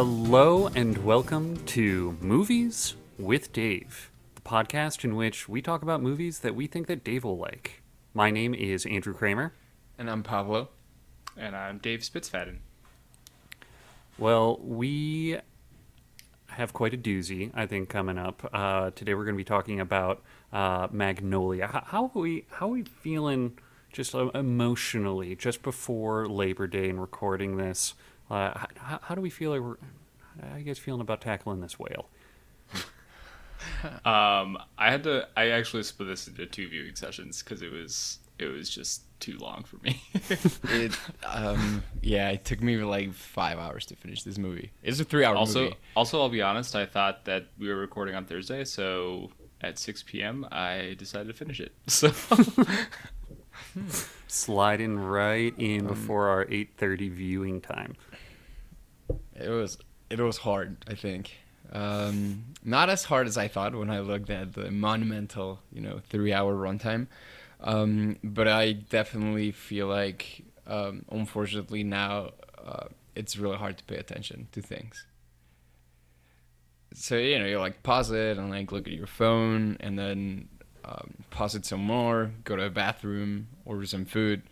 Hello and welcome to Movies with Dave, the podcast in which we talk about movies that we think that Dave will like. My name is Andrew Kramer. And I'm Pablo. And I'm Dave Spitzfaden. Well, we have quite a doozy, I think, coming up. Uh, today we're going to be talking about uh, Magnolia. How, how are we? How are we feeling? Just uh, emotionally, just before Labor Day and recording this, uh, how, how do we feel? Like we're, how are you guys feeling about tackling this whale? Um, I had to. I actually split this into two viewing sessions because it was it was just too long for me. It, um, yeah, it took me like five hours to finish this movie. It's a three-hour also, movie. also, I'll be honest. I thought that we were recording on Thursday, so at 6 p.m. I decided to finish it. So Sliding right in before our 8:30 viewing time. It was it was hard. I think um, not as hard as I thought when I looked at the monumental, you know, three-hour runtime. Um, but I definitely feel like, um, unfortunately, now uh, it's really hard to pay attention to things. So you know, you like pause it and like look at your phone, and then um, pause it some more, go to a bathroom, order some food.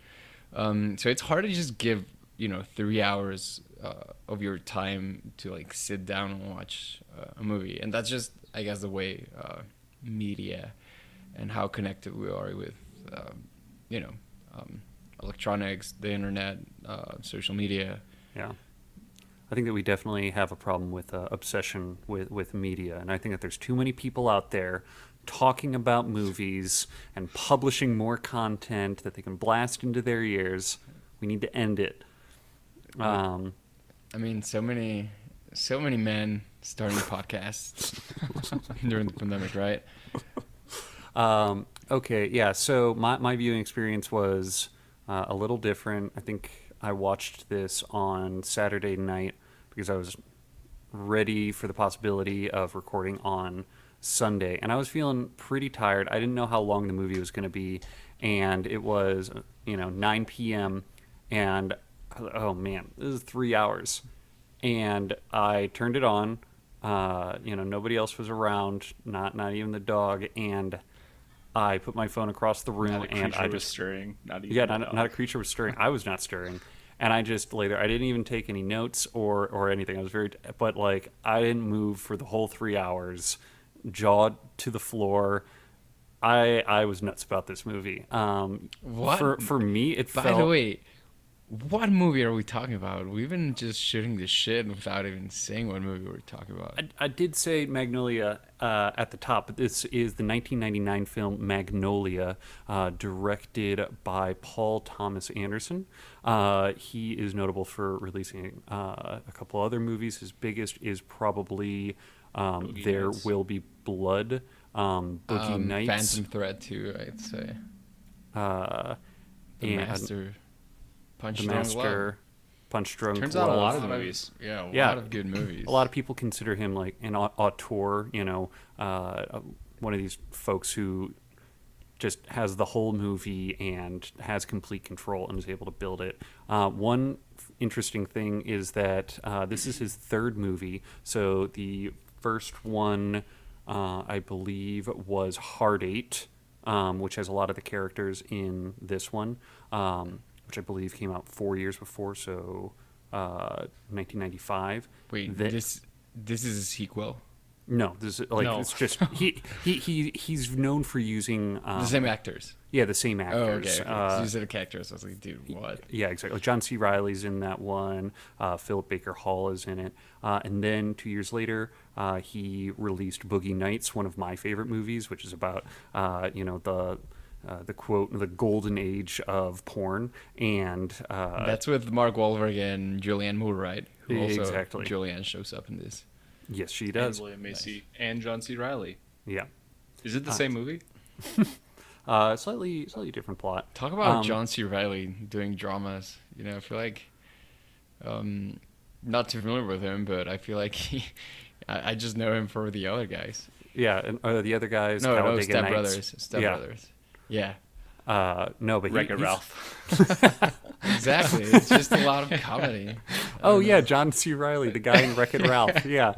Um, so it's hard to just give you know three hours uh, of your time to like sit down and watch uh, a movie, and that's just I guess the way uh, media and how connected we are with um, you know um, electronics, the internet, uh, social media. Yeah. I think that we definitely have a problem with uh, obsession with, with media. And I think that there's too many people out there talking about movies and publishing more content that they can blast into their ears. We need to end it. Um, I mean, so many, so many men starting podcasts during the pandemic, right? Um, okay, yeah. So my, my viewing experience was uh, a little different. I think I watched this on Saturday night because I was ready for the possibility of recording on Sunday, and I was feeling pretty tired. I didn't know how long the movie was going to be, and it was you know 9 p.m. and oh man, this is three hours, and I turned it on. Uh, you know, nobody else was around, not not even the dog, and I put my phone across the room and I was just stirring. Not even yeah, not, not a creature was stirring. I was not stirring, and I just lay there. I didn't even take any notes or or anything. I was very, but like I didn't move for the whole three hours, jaw to the floor. I I was nuts about this movie. Um, What? for for me? It By felt the way, what movie are we talking about? We've been just shooting the shit without even saying what movie we're talking about. I, I did say Magnolia uh, at the top, but this is the 1999 film Magnolia, uh, directed by Paul Thomas Anderson. Uh, he is notable for releasing uh, a couple other movies. His biggest is probably um, Boogie There Will Be Blood, um, Boogie Um, Nights, Phantom Thread too, I'd say. uh, The and Master, Punch The Drunk Master, Punch Drunk Turns out a lot of the movies. Yeah, a Yeah. lot of good movies. a lot of people consider him like an auteur, you know, uh, one of these folks who just has the whole movie and has complete control and is able to build it. Uh, one f- interesting thing is that uh, this is his third movie. So the first one, uh, I believe, was Hard Eight, um, which has a lot of the characters in this one, um, which I believe came out four years before, so uh, 1995. Wait, this this is a sequel. No, this like No. it's just he, he he he's known for using um, the same actors. yeah the same Oh, actors. okay. okay. Uh, so you said the characters. I was like, dude, what? yeah, exactly. John C. Reilly's in that one. Uh, Philip Baker Hall is in it. Uh, and then two years later, uh, he released Boogie Nights, one of my favorite movies, which is about uh, you know the uh, the quote the golden age of porn and uh, That's with Mark Wahlberg and Julianne Moore, right? Who also Exactly. Julianne shows up in this. Yes, she And does. William Macy and John C. Reilly. Yeah, Is it the Uh, same movie? uh, slightly slightly different plot. Talk about Um, John C. Reilly doing dramas. You know, I feel like, um, not too familiar with him, but I feel like he, I, I just know him for the other guys. Yeah, and uh, the other guys, no, no, Step Nights. Brothers. Step Yeah. Brothers. Yeah. Uh, no, but Wreck-It Ralph. Exactly. It's just a lot of comedy. Oh yeah, John C. Reilly, the guy in Wreck It Ralph. Yeah.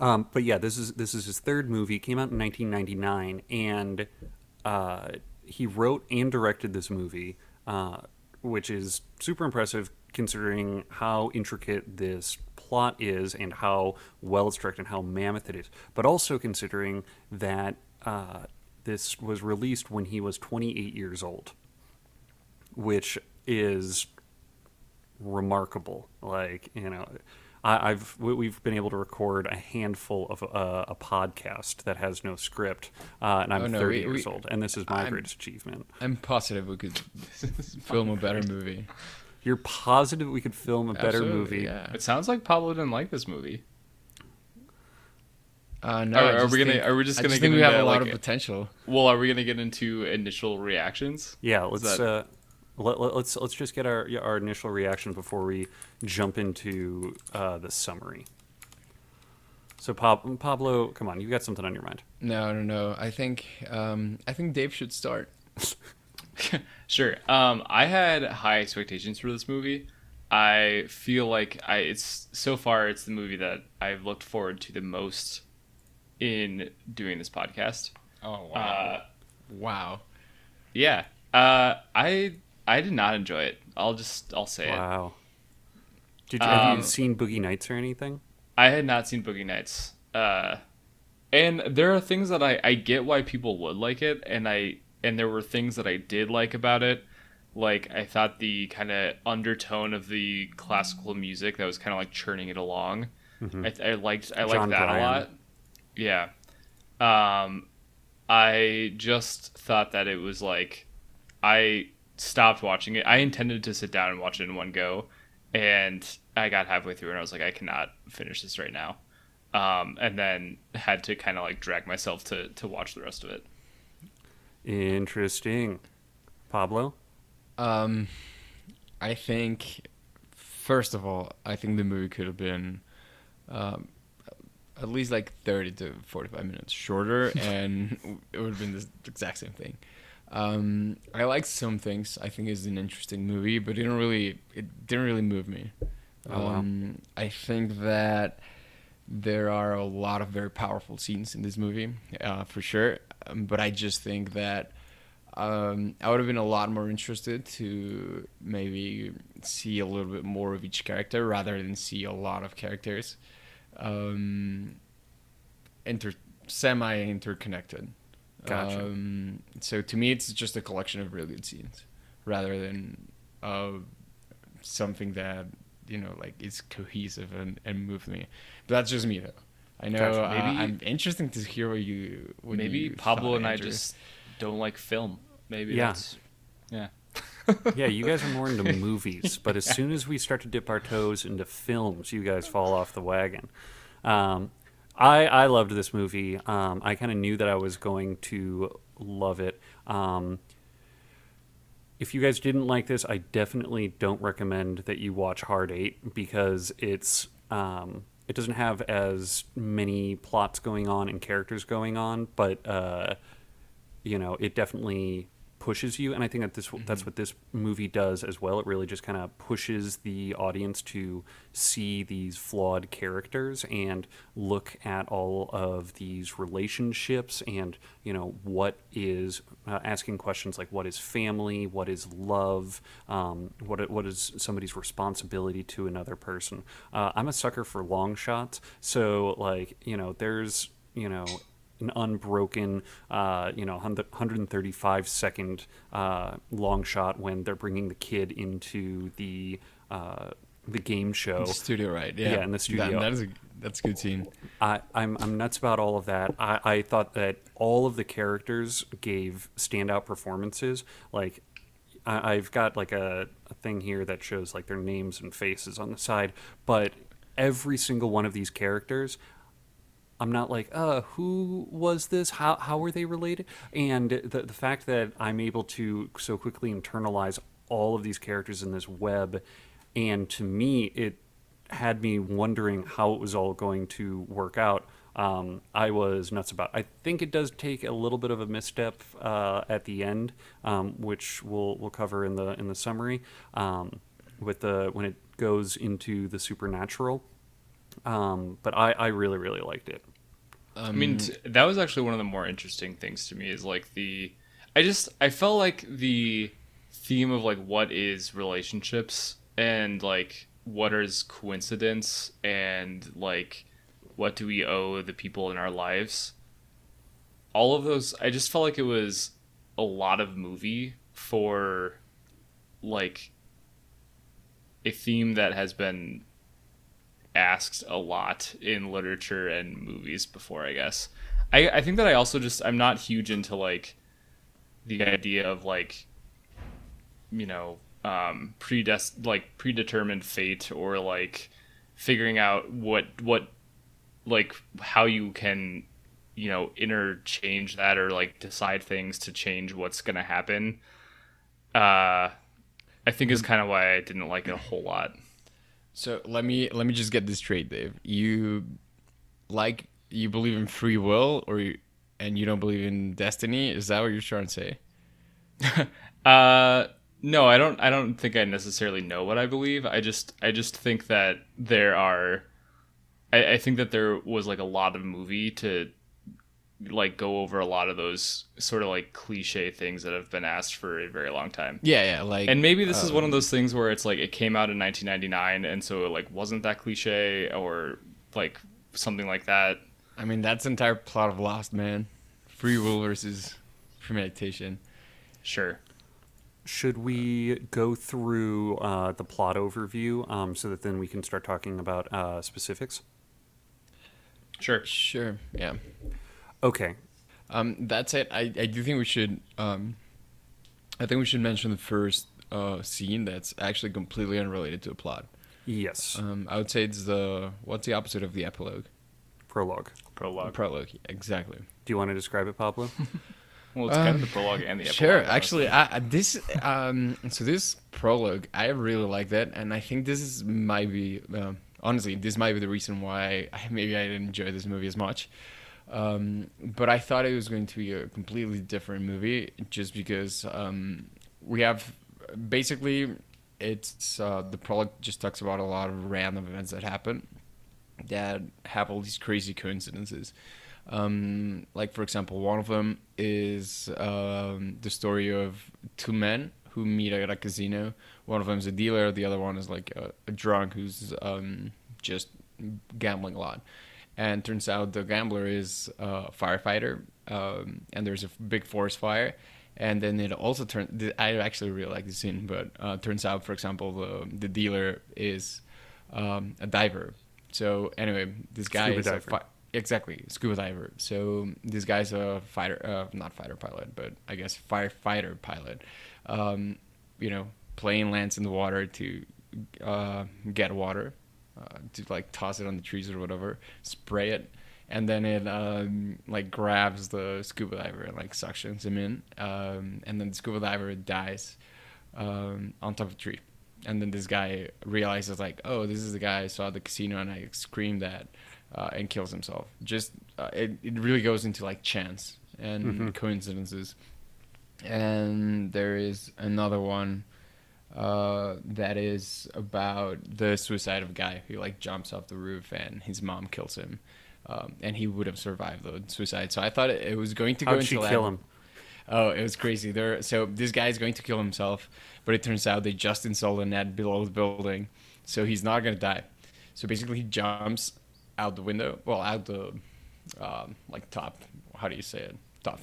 Um, but yeah, this is this is his third movie. It Came out in 1999, and uh, he wrote and directed this movie, uh, which is super impressive considering how intricate this plot is and how well it's directed and how mammoth it is. But also considering that uh, this was released when he was 28 years old, which is remarkable. Like you know, I, I've we- we've been able to record a handful of uh, a podcast that has no script, uh, and I'm Oh, no, 30 we- years we- old, and this is my I'm- greatest achievement. I'm positive we could film a better movie. You're positive we could film a better movie? Yeah. it sounds like Pablo didn't like this movie. Uh, no, Are- are we gonna- think- are we just I gonna think get we have into, a lot like, of potential? Well, are we gonna get into initial reactions? Yeah, let's that- uh, let, let, let's let's just get our our initial reaction before we jump into uh, the summary. So, Pab- Pablo, come on, you got something on your mind? No, no, no. I think um, I think Dave should start. Sure. Um, I had high expectations for this movie. I feel like I it's so far it's the movie that I've looked forward to the most in doing this podcast. Oh Uh, wow. yeah. Uh, I I did not enjoy it. I'll just I'll say it. Wow. Did you, have you Um, seen Boogie Nights or anything? I had not seen Boogie Nights. Uh, and there are things that I, I get why people would like it, and I and there were things that I did like about it. Like I thought the kind of undertone of the classical music that was kind of like churning it along. I, I liked I liked John that Brion. a lot. Yeah. Um, I just thought that it was like I stopped watching it. I intended to sit down and watch it in one go, and I got halfway through and I was like, I cannot finish this right now. Um, and then had to kind of like drag myself to to watch the rest of it. Interesting. Pablo? Um, I think first of all, I think the movie could have been um, at least like thirty to forty-five minutes shorter, and it would have been the exact same thing. Um, I like some things. I think it's an interesting movie, but it didn't really it didn't really move me. Oh, wow. um, I think that there are a lot of very powerful scenes in this movie, uh, for sure. Um, but I just think that um, I would have been a lot more interested to maybe see a little bit more of each character rather than see a lot of characters um, inter semi interconnected. Gotcha. Um, so to me, it's just a collection of really good scenes rather than uh, something that you know like is cohesive and, and moves me. But that's just me though. I know. Gotcha. uh, Maybe- I'm interesting to hear what you. What Maybe you Pablo thought, and I just don't like film. Maybe Yeah. that's yeah. Yeah, you guys are more into movies, but as soon as we start to dip our toes into films, you guys fall off the wagon. Um, I I loved this movie. Um, I kind of knew that I was going to love it. Um, if you guys didn't like this, I definitely don't recommend that you watch Hard Eight because it's um, it doesn't have as many plots going on and characters going on, but uh, you know it definitely pushes you and i think that this that's what this movie does as well. It really just kind of pushes the audience to see these flawed characters and look at all of these relationships and you know what is uh, asking questions like what is family? What is love? Um, what what is somebody's responsibility to another person? Uh, i'm a sucker for long shots so like you know there's you know an unbroken, uh, you know, 135 second uh, long shot when they're bringing the kid into the uh, the game show. Studio, right? Yeah, Yeah, in the That- studio. that is a that's a good scene. I, I'm I'm nuts about all of that. I, I thought that all of the characters gave standout performances. Like I, I've got like a, a thing here that shows like their names and faces on the side, but every single one of these characters I'm not like, uh, who was this? How how were they related? And the the fact that I'm able to so quickly internalize all of these characters in this web, and to me, it had me wondering how it was all going to work out. um, I was nuts about. I think it does take a little bit of a misstep uh, at the end, um, which we'll we'll cover in the in the summary. Um, with the when it goes into the supernatural, um, but I, I really really liked it. I mean, t- that was actually one of the more interesting things to me is like the I just I felt like the theme of like what is relationships and like what is coincidence and like what do we owe the people in our lives all of those i just felt like it was a lot of movie for like a theme that has been asked a lot in literature and movies before i guess. I i think that i also just i'm not huge into like the idea of like you know um predest like predetermined fate or like figuring out what what like how you can you know interchange that or like decide things to change what's going to happen uh i think is kind of why i didn't like it a whole lot So let me let me just get this straight, Dave. You like you believe in free will, or you, and you don't believe in destiny? Is that what you're trying to say? Uh, no, I don't. I don't think I necessarily know what I believe. I just, I just think that there are. I, I think that there was like a lot of movie to, like, go over a lot of those sort of like cliche things that have been asked for a very long time. Yeah, yeah. Like, And maybe this is one of um, those things where it's like it came out in 1999, and so it like wasn't that cliche or like something like that. I mean, that's the entire plot of Lost, man. Free will versus premeditation. Sure. Should we go through uh, the plot overview um, so that then we can start talking about uh, specifics? Sure. Sure. Yeah. Okay. Um, that's it. I, I do think we should. Um, I think we should mention the first uh, scene that's actually completely unrelated to the plot. Yes. Um, I would say it's the what's the opposite of the epilogue? Prologue. Prologue. Prologue. Exactly. Do you want to describe it, Pablo? Well, it's kind of the prologue and the epilogue. Sure. Actually, I, I- this um, so this prologue, I really like that, and I think this is might be um honestly this might be the reason why I, maybe I didn't enjoy this movie as much. Um, but I thought it was going to be a completely different movie, just because um, we have basically it's uh, the prologue just talks about a lot of random events that happen that have all these crazy coincidences. Um, like for example, one of them is um, the story of two men who meet at a casino. One of them is a dealer. The other one is like a, a drunk who's um, just gambling a lot. And turns out the gambler is a firefighter, um, and there's a big forest fire. And then it also turns. I actually really like the scene, but uh, turns out, for example, the the dealer is um, a diver. So anyway, this guy Scuba is a fi- exactly scuba diver. So this guy's a fighter, uh, not fighter pilot, but I guess firefighter pilot. Um, you know, plane lands in the water to uh, get water, uh, to like toss it on the trees or whatever, spray it, and then it um, like grabs the scuba diver and like suctions him in, um, and then the scuba diver dies um, on top of a tree. And then this guy realizes like, oh, this is the guy I saw at the casino, and I screamed at, uh, and kills himself. Just uh, it, it really goes into like chance and coincidences. And there is another one uh, that is about the suicide of a guy who like jumps off the roof and his mom kills him. Um, and he would have survived the suicide. So I thought it, it was going to go How'd into she that- kill him? Oh, it was crazy. There, so this guy is going to kill himself, but it turns out they just installed a net below the building, so he's not gonna die. So basically, he jumps out the window, well, out the um, like top. How do you say it? Top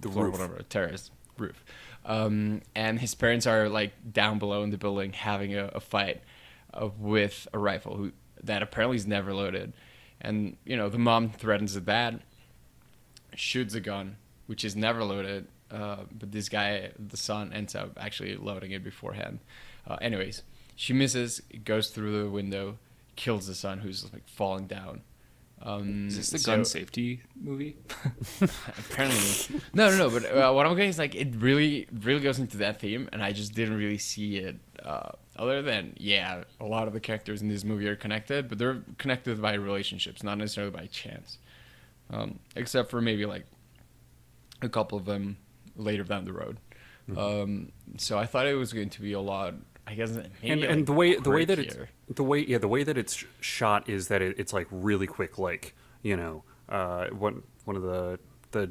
The floor, roof. whatever, terrace roof. Um, and his parents are like down below in the building having a, a fight uh, with a rifle who that apparently is never loaded. And you know the mom threatens the dad, shoots a gun which is never loaded. Uh, but this guy, the son, ends up actually loading it beforehand. Uh, anyways, she misses, goes through the window, kills the son who's like falling down. Um, Is this the so- gun safety movie? apparently no no no but uh, what i'm getting is like it really really goes into that theme and i just didn't really see it uh, other than yeah a lot of the characters in this movie are connected but they're connected by relationships not necessarily by chance um, except for maybe like a couple of them later down the road. Mm-hmm. Um, so I thought it was going to be a lot. I guess and, like and the way the way that it's the way yeah the way that it's shot is that it, it's like really quick like you know uh one one of the the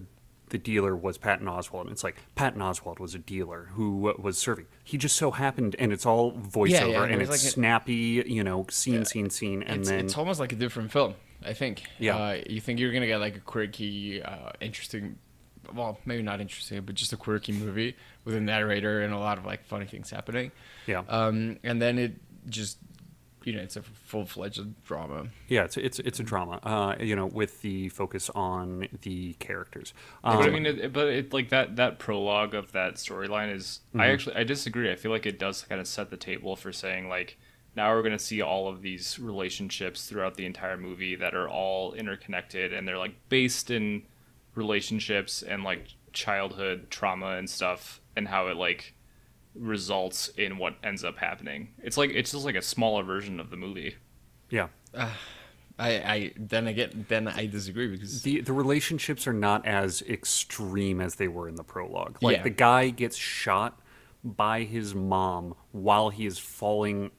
the dealer was Patton Oswalt and it's like Patton Oswalt was a dealer who was serving he just so happened and it's all voiceover Yeah, yeah, and it it's like a- snappy you know scene Yeah. scene scene and it's, then it's almost like a different film. I think. Yeah. Uh, you think you're gonna get like a quirky, uh, interesting, well, maybe not interesting, but just a quirky movie with a narrator and a lot of like funny things happening. yeah Um, and then it just, you know, it's a full fledged drama. yeah it's it's it's a drama uh you know with the focus on the characters but I Um, mean, it, it- but it like that that prologue of that storyline is. Mm-hmm. I actually I disagree. I feel like it does kind of set the table for saying like now we're gonna see all of these relationships throughout the entire movie that are all interconnected and they're like based in relationships and like childhood trauma and stuff and how it like results in what ends up happening. It's like it's just like a smaller version of the movie. yeah uh, I, I then again, then I disagree because the the relationships are not as extreme as they were in the prologue. Like Yeah. the guy gets shot by his mom while he is falling,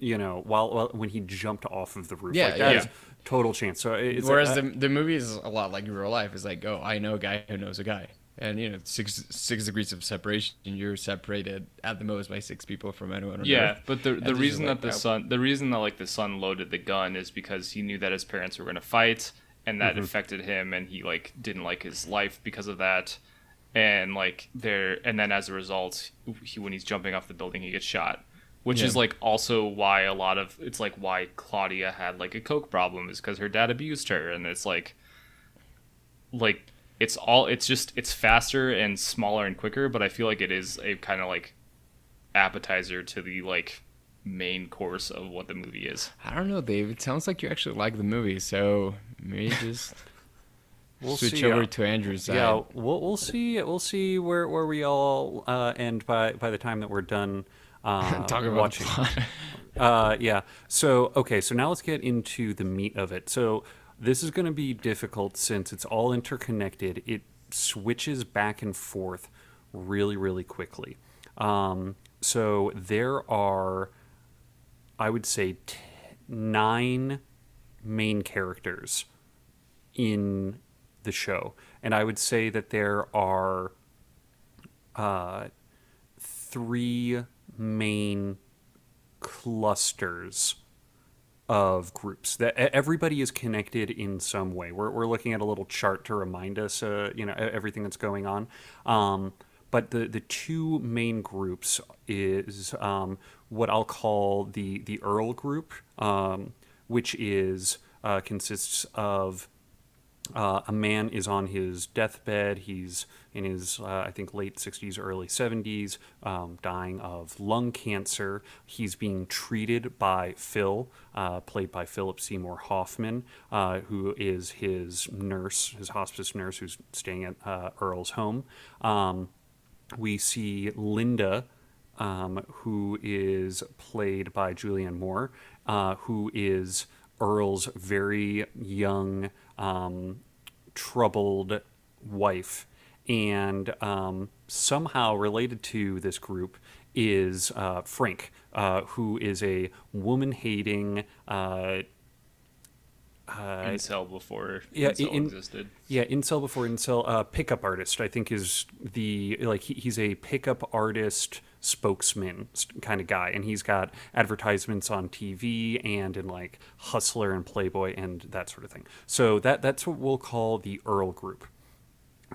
you know, while, while when he jumped off of the roof. Yeah, like that yeah. is total chance. So it's whereas like, the the movie is a lot like real life. It's like, oh, I know a guy who knows a guy, and you know, six six degrees of separation. You're separated at the most by six people from anyone. On Yeah, Earth. but the And the reason just that like, the son the reason that like the son loaded the gun is because he knew that his parents were going to fight and that mm-hmm. affected him and he like didn't like his life because of that and like there and then as a result he when he's jumping off the building he gets shot which is like also why a lot of it's like why Claudia had like a coke problem is because her dad abused her and it's like like it's all it's just it's faster and smaller and quicker but I feel like it is a kind of like appetizer to the like main course of what the movie is. I don't know, Dave. It sounds like you actually like the movie, so maybe just we'll switch see, over uh, to Andrew's side. yeah, we'll we'll see we'll see where where we all uh, end by by the time that we're done. Uh, Talk about watching. Uh, yeah. So okay. So now let's get into the meat of it. So this is going to be difficult since it's all interconnected. It switches back and forth really, really quickly. Um, so there are, I would say, t- nine main characters in the show, and I would say that there are uh, three main clusters of groups that everybody is connected in some way. We're, we're looking at a little chart to remind us, uh, you know, everything that's going on. Um, but the, the two main groups is um, what I'll call the the Earl group, um, which is uh, consists of uh, a man is on his deathbed. He's in his, uh, I think, late 60s, early 70s, um, dying of lung cancer. He's being treated by Phil, uh, played by Philip Seymour Hoffman, uh, who is his nurse, his hospice nurse, who's staying at uh, Earl's home. Um, we see Linda, um, who is played by Julianne Moore, uh, who is Earl's very young, um, troubled wife. And um, somehow related to this group is uh, Frank, uh, who is a woman hating, uh, incel before yeah, incel in- existed. yeah, incel before incel. Uh, pickup artist, I think, is the like he, he's a pickup artist spokesman kind of guy, and he's got advertisements on TV and in like Hustler and Playboy and that sort of thing. So that that's what we'll call the Earl group.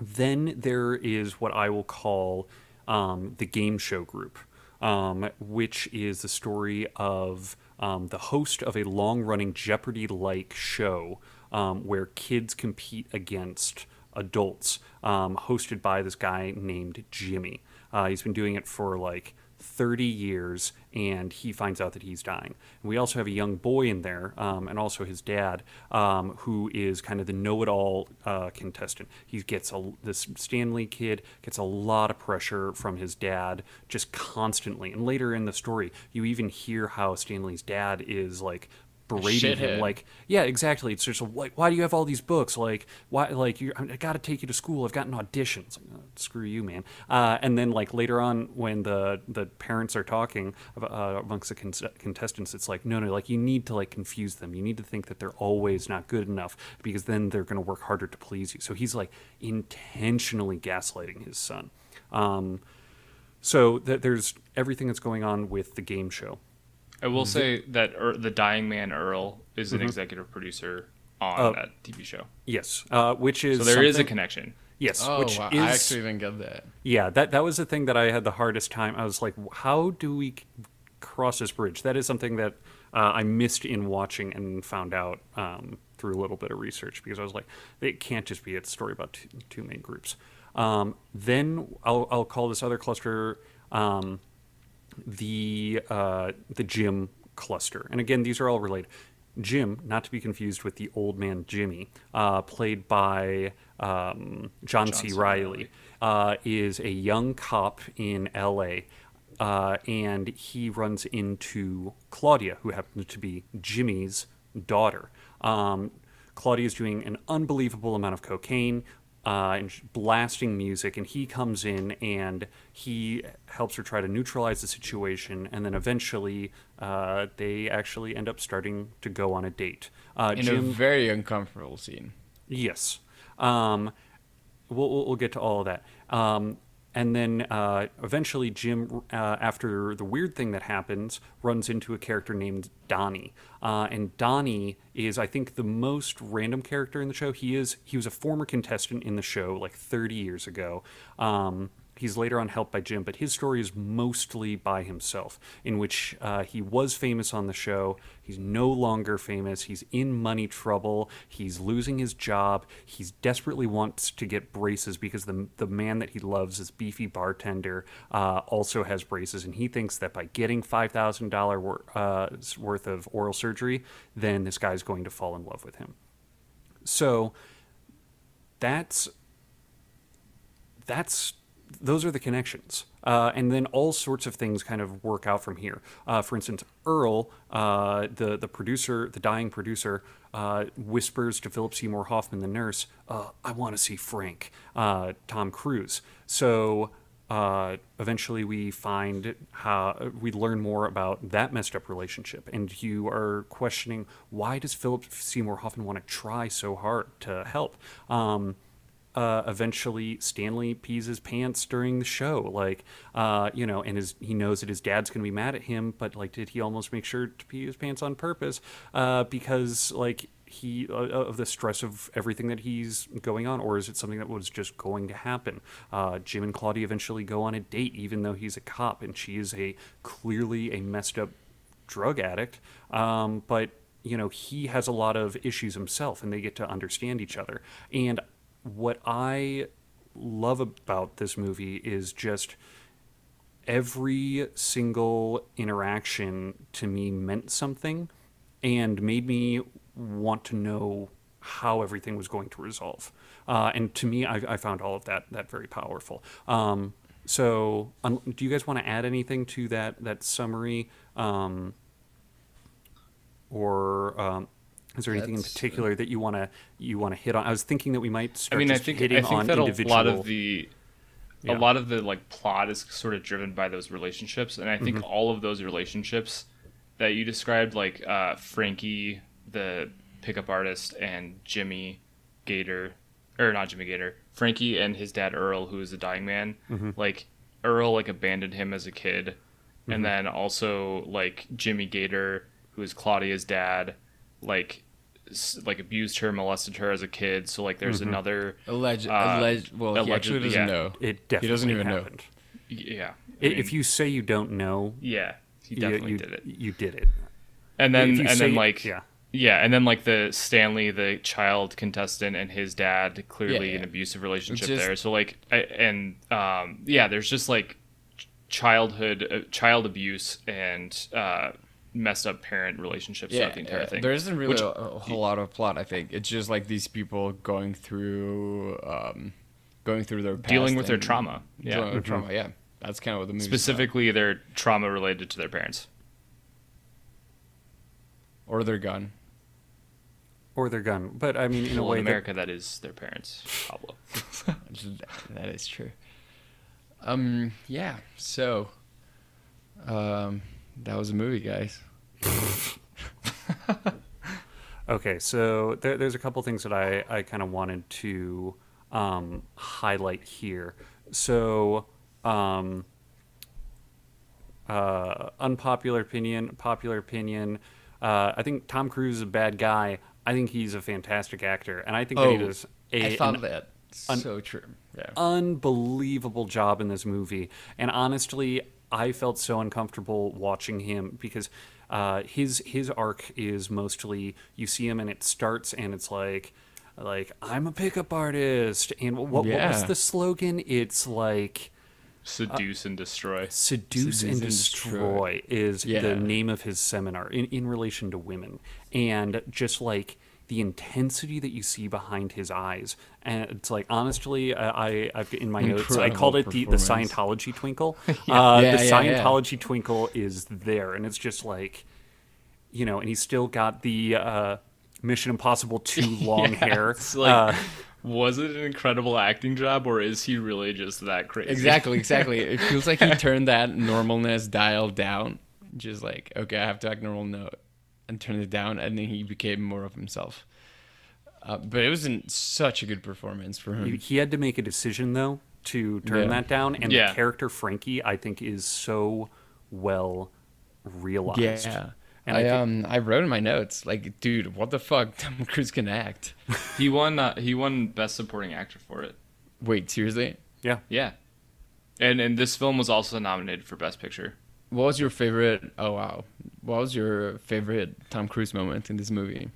Then there is what I will call um, the game show group, um, which is the story of um, the host of a long running Jeopardy like show um, where kids compete against adults, um, hosted by this guy named Jimmy. Uh, he's been doing it for like 30 years and he finds out that he's dying. And we also have a young boy in there um, and also his dad um, who is kind of the know-it-all uh, contestant. He gets a, this Stanley kid gets a lot of pressure from his dad just constantly. And later in the story, you even hear how Stanley's dad is like berating him like yeah exactly. It's just like why do you have all these books? Like why like you i gotta take you to school. I've got an audition it's like, oh, screw you man. Uh, and then like later on when the the parents are talking uh, amongst the con- contestants it's like no no like you need to like confuse them. You need to think that they're always not good enough because then they're going to work harder to please you. So he's like intentionally gaslighting his son. Um, so th- there's everything that's going on with the game show I will say that er, the Dying Man Earl is an executive producer on Oh. that TV show, yes uh, which is so there is a something- connection. yes Oh, which wow. is I actually didn't get that. Yeah, that that was the thing that I had the hardest time. I was like, how do we c- cross this bridge? That is something that uh, I missed in watching and found out um, through a little bit of research because I was like, it can't just be a story about two, two main groups. Um, then I'll, I'll call this other cluster um, the uh, the Jim cluster, and again, these are all related. Jim, not to be confused with the old man Jimmy, uh, played by um, John, C. C. Reilly, uh, is a young cop in L.A. Uh, and he runs into Claudia, who happens to be Jimmy's daughter. Um, Claudia is doing an unbelievable amount of cocaine uh, and blasting music, and he comes in and he helps her try to neutralize the situation, and then eventually uh, they actually end up starting to go on a date. Uh, In a very uncomfortable scene. Yes. Um, we'll, we'll, we'll get to all of that. Um, and then uh, eventually, Jim, uh, after the weird thing that happens, runs into a character named Donnie. Uh, and Donnie is, I think, the most random character in the show. He is he was a former contestant in the show like 30 years ago. Um, He's later on helped by Jim, but his story is mostly by himself, in which uh, he was famous on the show. He's no longer famous. He's in money trouble. He's losing his job. He's desperately wants to get braces because the the man that he loves, this beefy bartender, uh, also has braces, and he thinks that by getting five thousand dollar uh, worth of oral surgery, then this guy's going to fall in love with him. So that's that's those are the connections. Uh, and then all sorts of things kind of work out from here. Uh, for instance, Earl, uh, the the producer, the dying producer, uh, whispers to Philip Seymour Hoffman, the nurse, uh, "I want to see Frank, uh, Tom Cruise." So eventually, we find how we learn more about that messed up relationship, and you are questioning why does Philip Seymour Hoffman want to try so hard to help. Um, uh, eventually Stanley pees his pants during the show, like uh, you know, and his he knows that his dad's gonna be mad at him, but like, did he almost make sure to pee his pants on purpose? Uh, because like he uh, of the stress of everything that he's going on, or is it something that was just going to happen? Uh, Jim and Claudia eventually go on a date, even though he's a cop and she is a clearly a messed up drug addict. Um, but you know, he has a lot of issues himself, and they get to understand each other. And what I love about this movie is just every single interaction to me meant something and made me want to know how everything was going to resolve. Uh, and to me, I, I found all of that that very powerful. Um, so, um, do you guys want to add anything to that that summary, um, or um, is there anything in particular that you want to you want to hit on? I was thinking that we might Start I mean, I think I think that a lot of the Yeah. a lot of the like plot is sort of driven by those relationships, and I think Mm-hmm. all of those relationships that you described, like uh, Frankie, the pickup artist, and Jimmy Gator, or not Jimmy Gator, Frankie and his dad Earl, who is a dying man, Mm-hmm. like Earl like abandoned him as a kid, and then also like Jimmy Gator, who is Claudia's dad, like like abused her, molested her as a kid. So like there's another Alleged, Uh, alleged. Well, he actually doesn't yeah. know. it definitely he doesn't even know. happened. yeah. I- if you say you don't know, yeah, he you- definitely you, did it. You did it. And then if you and say- then like yeah. yeah, and then like the Stanley, the child contestant, and his dad clearly Yeah, an abusive relationship Just- there. So like, I, and um, yeah, there's just like childhood, uh, child abuse, and uh, messed up parent relationships Yeah, throughout the entire yeah. thing. there isn't really Which- a, a whole lot of plot. I think it's just like these people going through, um, going through their past Dealing with their trauma. Yeah. dealing with trauma. Yeah, that's kind of what the movie specifically their trauma related to their parents. or their gun. or their gun. But I mean, in a way, in that- America, that is their parents, Pablo. that is true. Um, yeah. So, um, that was a movie, guys. Okay, so there, there's a couple things that I, I kind of wanted to um, highlight here. So, um, uh, unpopular opinion, popular opinion. Uh, I think Tom Cruise is a bad guy. I think he's a fantastic actor, and I think that he Oh, does a, I thought an that un- so true. Yeah. unbelievable job in this movie. And honestly, I felt so uncomfortable watching him because uh, his his arc is mostly you see him and it starts and it's like like I'm a pickup artist and what, what was the slogan? It's like Seduce and destroy. seduce, Seduce and and destroy is Yeah. the name of his seminar in, in relation to women and just like the intensity that you see behind his eyes and it's like honestly i i've in my notes i called it the, the scientology twinkle uh, Yeah, the yeah, yeah. scientology twinkle is there and it's just like you know and he's still got the uh mission impossible 2 long Yeah, hair it's like, uh, was it an incredible acting job, or is he really just that crazy? Exactly, exactly. It feels like he turned that normalness dial down. Just like, okay, I have to act normal no and turn it down and then he became more of himself. Uh, but it was in such a good performance for him. he had to make a decision though to turn Yeah. that down, and Yeah. the character Frankie, I think, is so well realized. Yeah. and I, I, think, um I wrote in my notes like, dude, what the fuck? Tom Cruise can act. He won. Uh, he won Best Supporting Actor for it. Wait, seriously? yeah, Yeah, and and this film was also nominated for Best Picture. What was your favorite? Oh wow, what was your favorite Tom Cruise moment in this movie?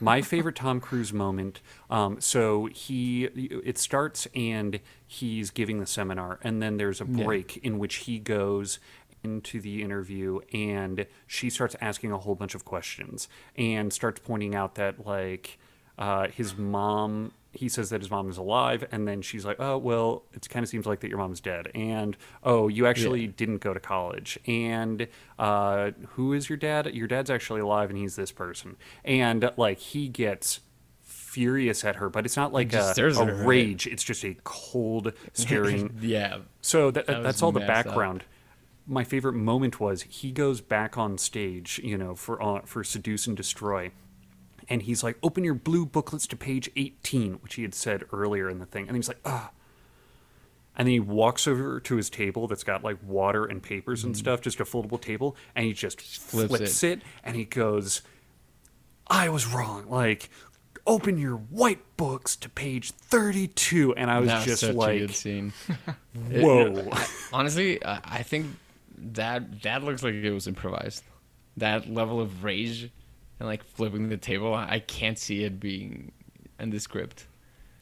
my favorite Tom Cruise moment. Um, so he, it starts and he's giving the seminar, and then there's a Yeah. break in which he goes into the interview and she starts asking a whole bunch of questions and starts pointing out that like uh, his mom he says that his mom is alive and then she's like oh well it kind of seems like that your mom's dead and oh you actually Yeah. didn't go to college and uh, who is your dad your dad's actually alive and he's this person and like he gets furious at her but it's not like a, a her, right? rage it's just a cold staring yeah. so that, That that's all the messed up. background. My favorite moment was he goes back on stage, you know, for uh, for seduce and destroy, and he's like, "Open your blue booklets to page 18," which he had said earlier in the thing, and he's like, "Ah." And then he walks over to his table that's got like water and papers and stuff, just a foldable table, and he just flips flips, it. and he goes, "I was wrong." Like, open your white books to page 32, and I was That was just such a like, good scene. It- "Whoa." Honestly, I I think that that looks like it was improvised. That level of rage and like flipping the table, I can't see it being in the script.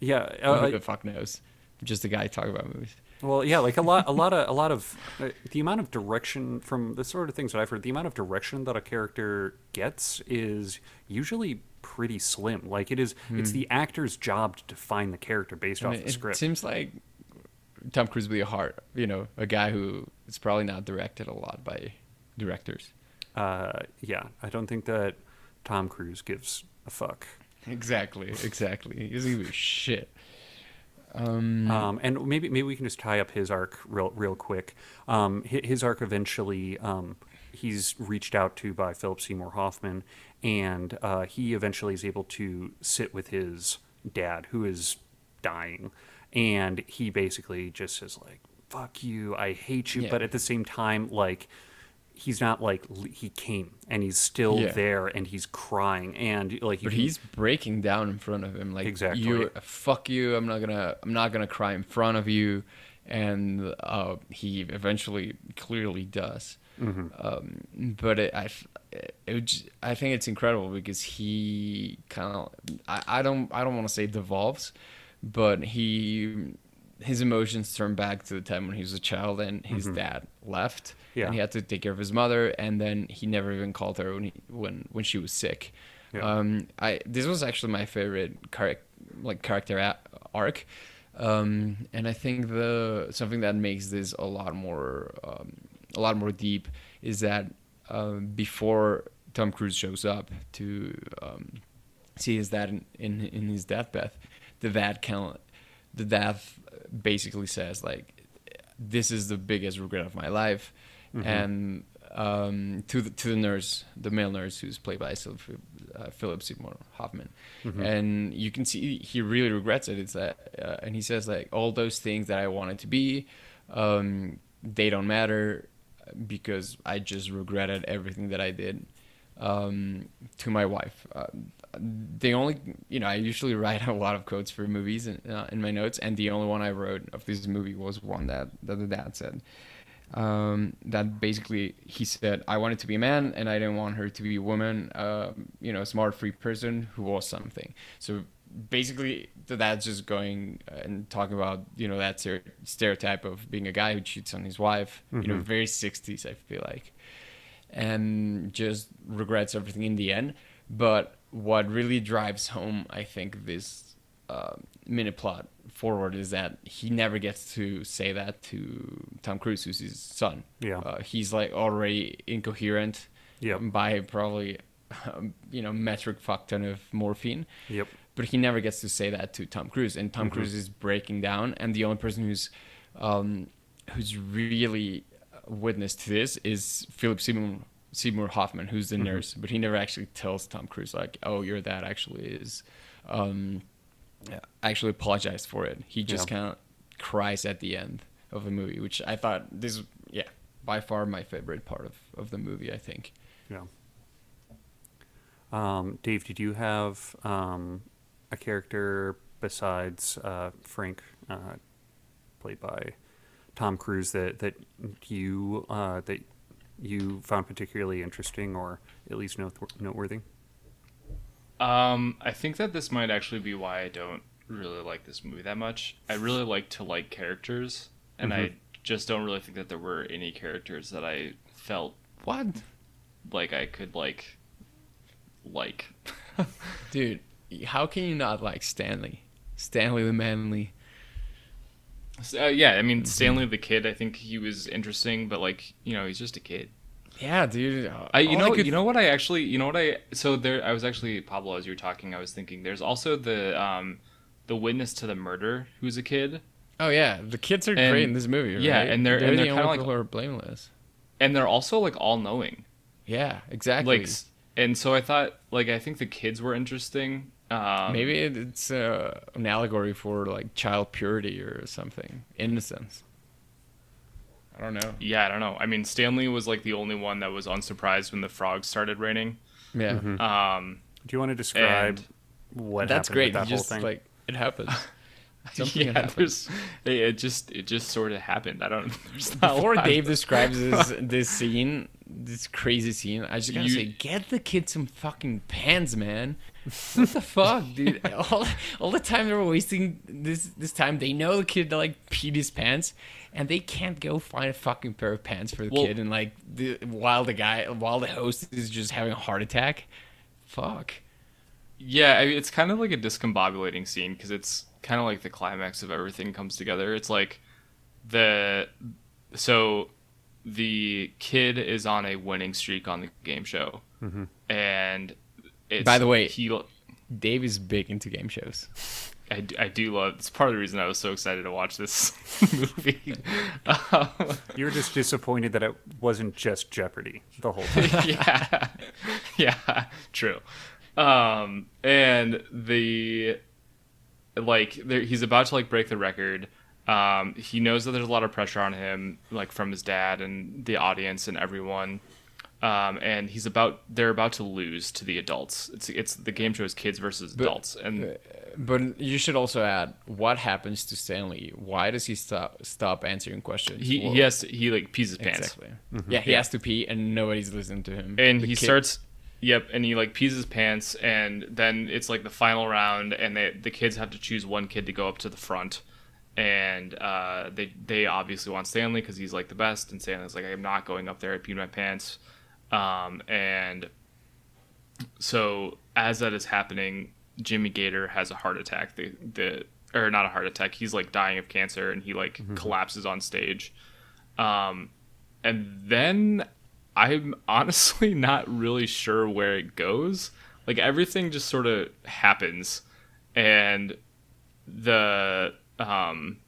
yeah, Who uh, the fuck knows? Just a guy talking about movies. Well, yeah, like a lot, a lot of, a lot of uh, the amount of direction from the sort of things that I've heard. The amount of direction that a character gets is usually pretty slim. Like it is, it's the actor's job to define the character based I off mean, the it script. seems like Tom Cruise would be a heart, you know, a guy who is probably not directed a lot by directors. uh, yeah, I don't think that Tom Cruise gives a fuck. Exactly, exactly. He doesn't give a shit. Um, Um, and maybe maybe we can just tie up his arc real real quick. Um, hi- his arc eventually, um, he's reached out to by Philip Seymour Hoffman, and uh, he eventually is able to sit with his dad, who is dying, and he basically just says like, "Fuck you, I hate you," Yeah. but at the same time, like. He's not like he came and he's still Yeah. there and he's crying and like you but he's breaking down in front of him like Exactly. you fuck you i'm not gonna i'm not gonna cry in front of you and uh, he eventually clearly does Mm-hmm. um, but it, I it, j- I think it's incredible because he kind of I, I don't I don't want to say devolves but he his emotions turn back to the time when he was a child and his dad left Mm-hmm. Yeah. and he had to take care of his mother and then he never even called her when he, when when she was sick Yeah. um i this was actually my favorite char- like character a- arc um and i think the something that makes this a lot more um, a lot more deep is that um, before Tom Cruise shows up to um, see his dad in, in in his deathbed, the dad can the dad basically says like, "This is the biggest regret of my life," and um, to the to the nurse, the male nurse who's played by Philip, uh, Philip Seymour Hoffman, and you can see he really regrets it. It's that, uh, and he says like all those things that I wanted to be, um, they don't matter because I just regretted everything that I did. Um, to my wife, uh, the only you know I usually write a lot of quotes for movies in, uh, in my notes, and the only one I wrote of this movie was one that that the dad said um, that basically he said I wanted to be a man and I didn't want her to be a woman, uh, you know, a smart, free person who was something. So basically, the dad's just going and talking about you know that stere- stereotype of being a guy who cheats on his wife. You know, very '60s, I feel like, and just regrets everything in the end. But what really drives home, I think, this uh, minute plot forward is that he never gets to say that to Tom Cruise, who's his son. Yeah. Uh, he's like already incoherent Yep. by probably, um, you know, metric fuck ton of morphine. Yep. But he never gets to say that to Tom Cruise, and Tom Cruise is breaking down, and the only person who's, um, who's really witness to this is Philip Seymour Seymour Hoffman, who's the nurse, but he never actually tells Tom Cruise like, "Oh, your dad actually is." Um, actually apologized for it. He just Yeah. kind of cries at the end of the movie, which I thought this, is yeah, by far my favorite part of, of the movie. I think. Yeah. Um, Dave, did you have um, a character besides uh, Frank, uh, played by Tom Cruise, that that you uh, that you found particularly interesting or at least noteworthy? Um, I think that this might actually be why I don't really like this movie that much. I really like to like characters, and I just don't really think that there were any characters that I felt What, like I could like like. dude? How can you not like Stanley? Stanley the Manly. So, uh, yeah, I mean Stanley the kid. I think he was interesting, but like you know, he's just a kid. Yeah, dude. I, you All know, could- you know what I actually, you know what I. So there, I was actually Pablo as you were talking. I was thinking, there's also the um, the witness to the murder who's a kid, Oh yeah, the kids are And- great in this movie. yeah, and they're- they're and they're only kinda like- who are blameless. and they're also like all knowing. Yeah, exactly. Like, and so I thought, like, I think the kids were interesting. Um, Maybe it's uh, an allegory for like child purity or something, innocence. I don't know. Yeah, I don't know. I mean, Stanley was like the only one that was unsurprised when the frogs started raining. Yeah, Um, Do you want to describe what that's happened great. with that He whole just thing? like it happens. Something yeah, happens. there's, it, it just it just sort of happened. I don't. There's not Before. Dave describes this this scene, this crazy scene, I just gotta You- say, get the kid some fucking pants, man. What the fuck, dude? All, all the time they were wasting this this time. They know the kid like peed his pants, and they can't go find a fucking pair of pants for the Well- kid. And like the while the guy while the host is just having a heart attack. Fuck. Yeah, I mean, it's kind of like a discombobulating scene because it's kind of like the climax of everything comes together. It's like the so the kid is on a winning streak on the game show, and it's, By the way- he Dave is big into game shows. I do love. It's part of the reason I was so excited to watch this movie. Um, You're just disappointed that it wasn't just Jeopardy the whole time. yeah, yeah, true. Um, and the like, there, he's about to like break the record. Um, he knows that there's a lot of pressure on him, like from his dad and the audience and everyone. Um, and he's about they're about to lose to the adults. It's it's the game show is kids versus adults, and But you should also add what happens to Stanley. Why does he stop stop answering questions? he Well, he has to, he like pees his pants. exactly. Yeah, he Yeah. has to pee, and nobody's listening to him. and The he kid- starts yep and he like pees his pants and then it's like the final round and they, the kids have to choose one kid to go up to the front and uh, they they obviously want stanley because he's like the best and stanley's like i'm not going up there. I peed my pants. Um, and so as that is happening jimmy gator has a heart attack. The the or not a heart attack. He's like dying of cancer and he like collapses on stage. Um, and then I'm honestly not really sure where it goes. Like everything just sort of happens, and the um,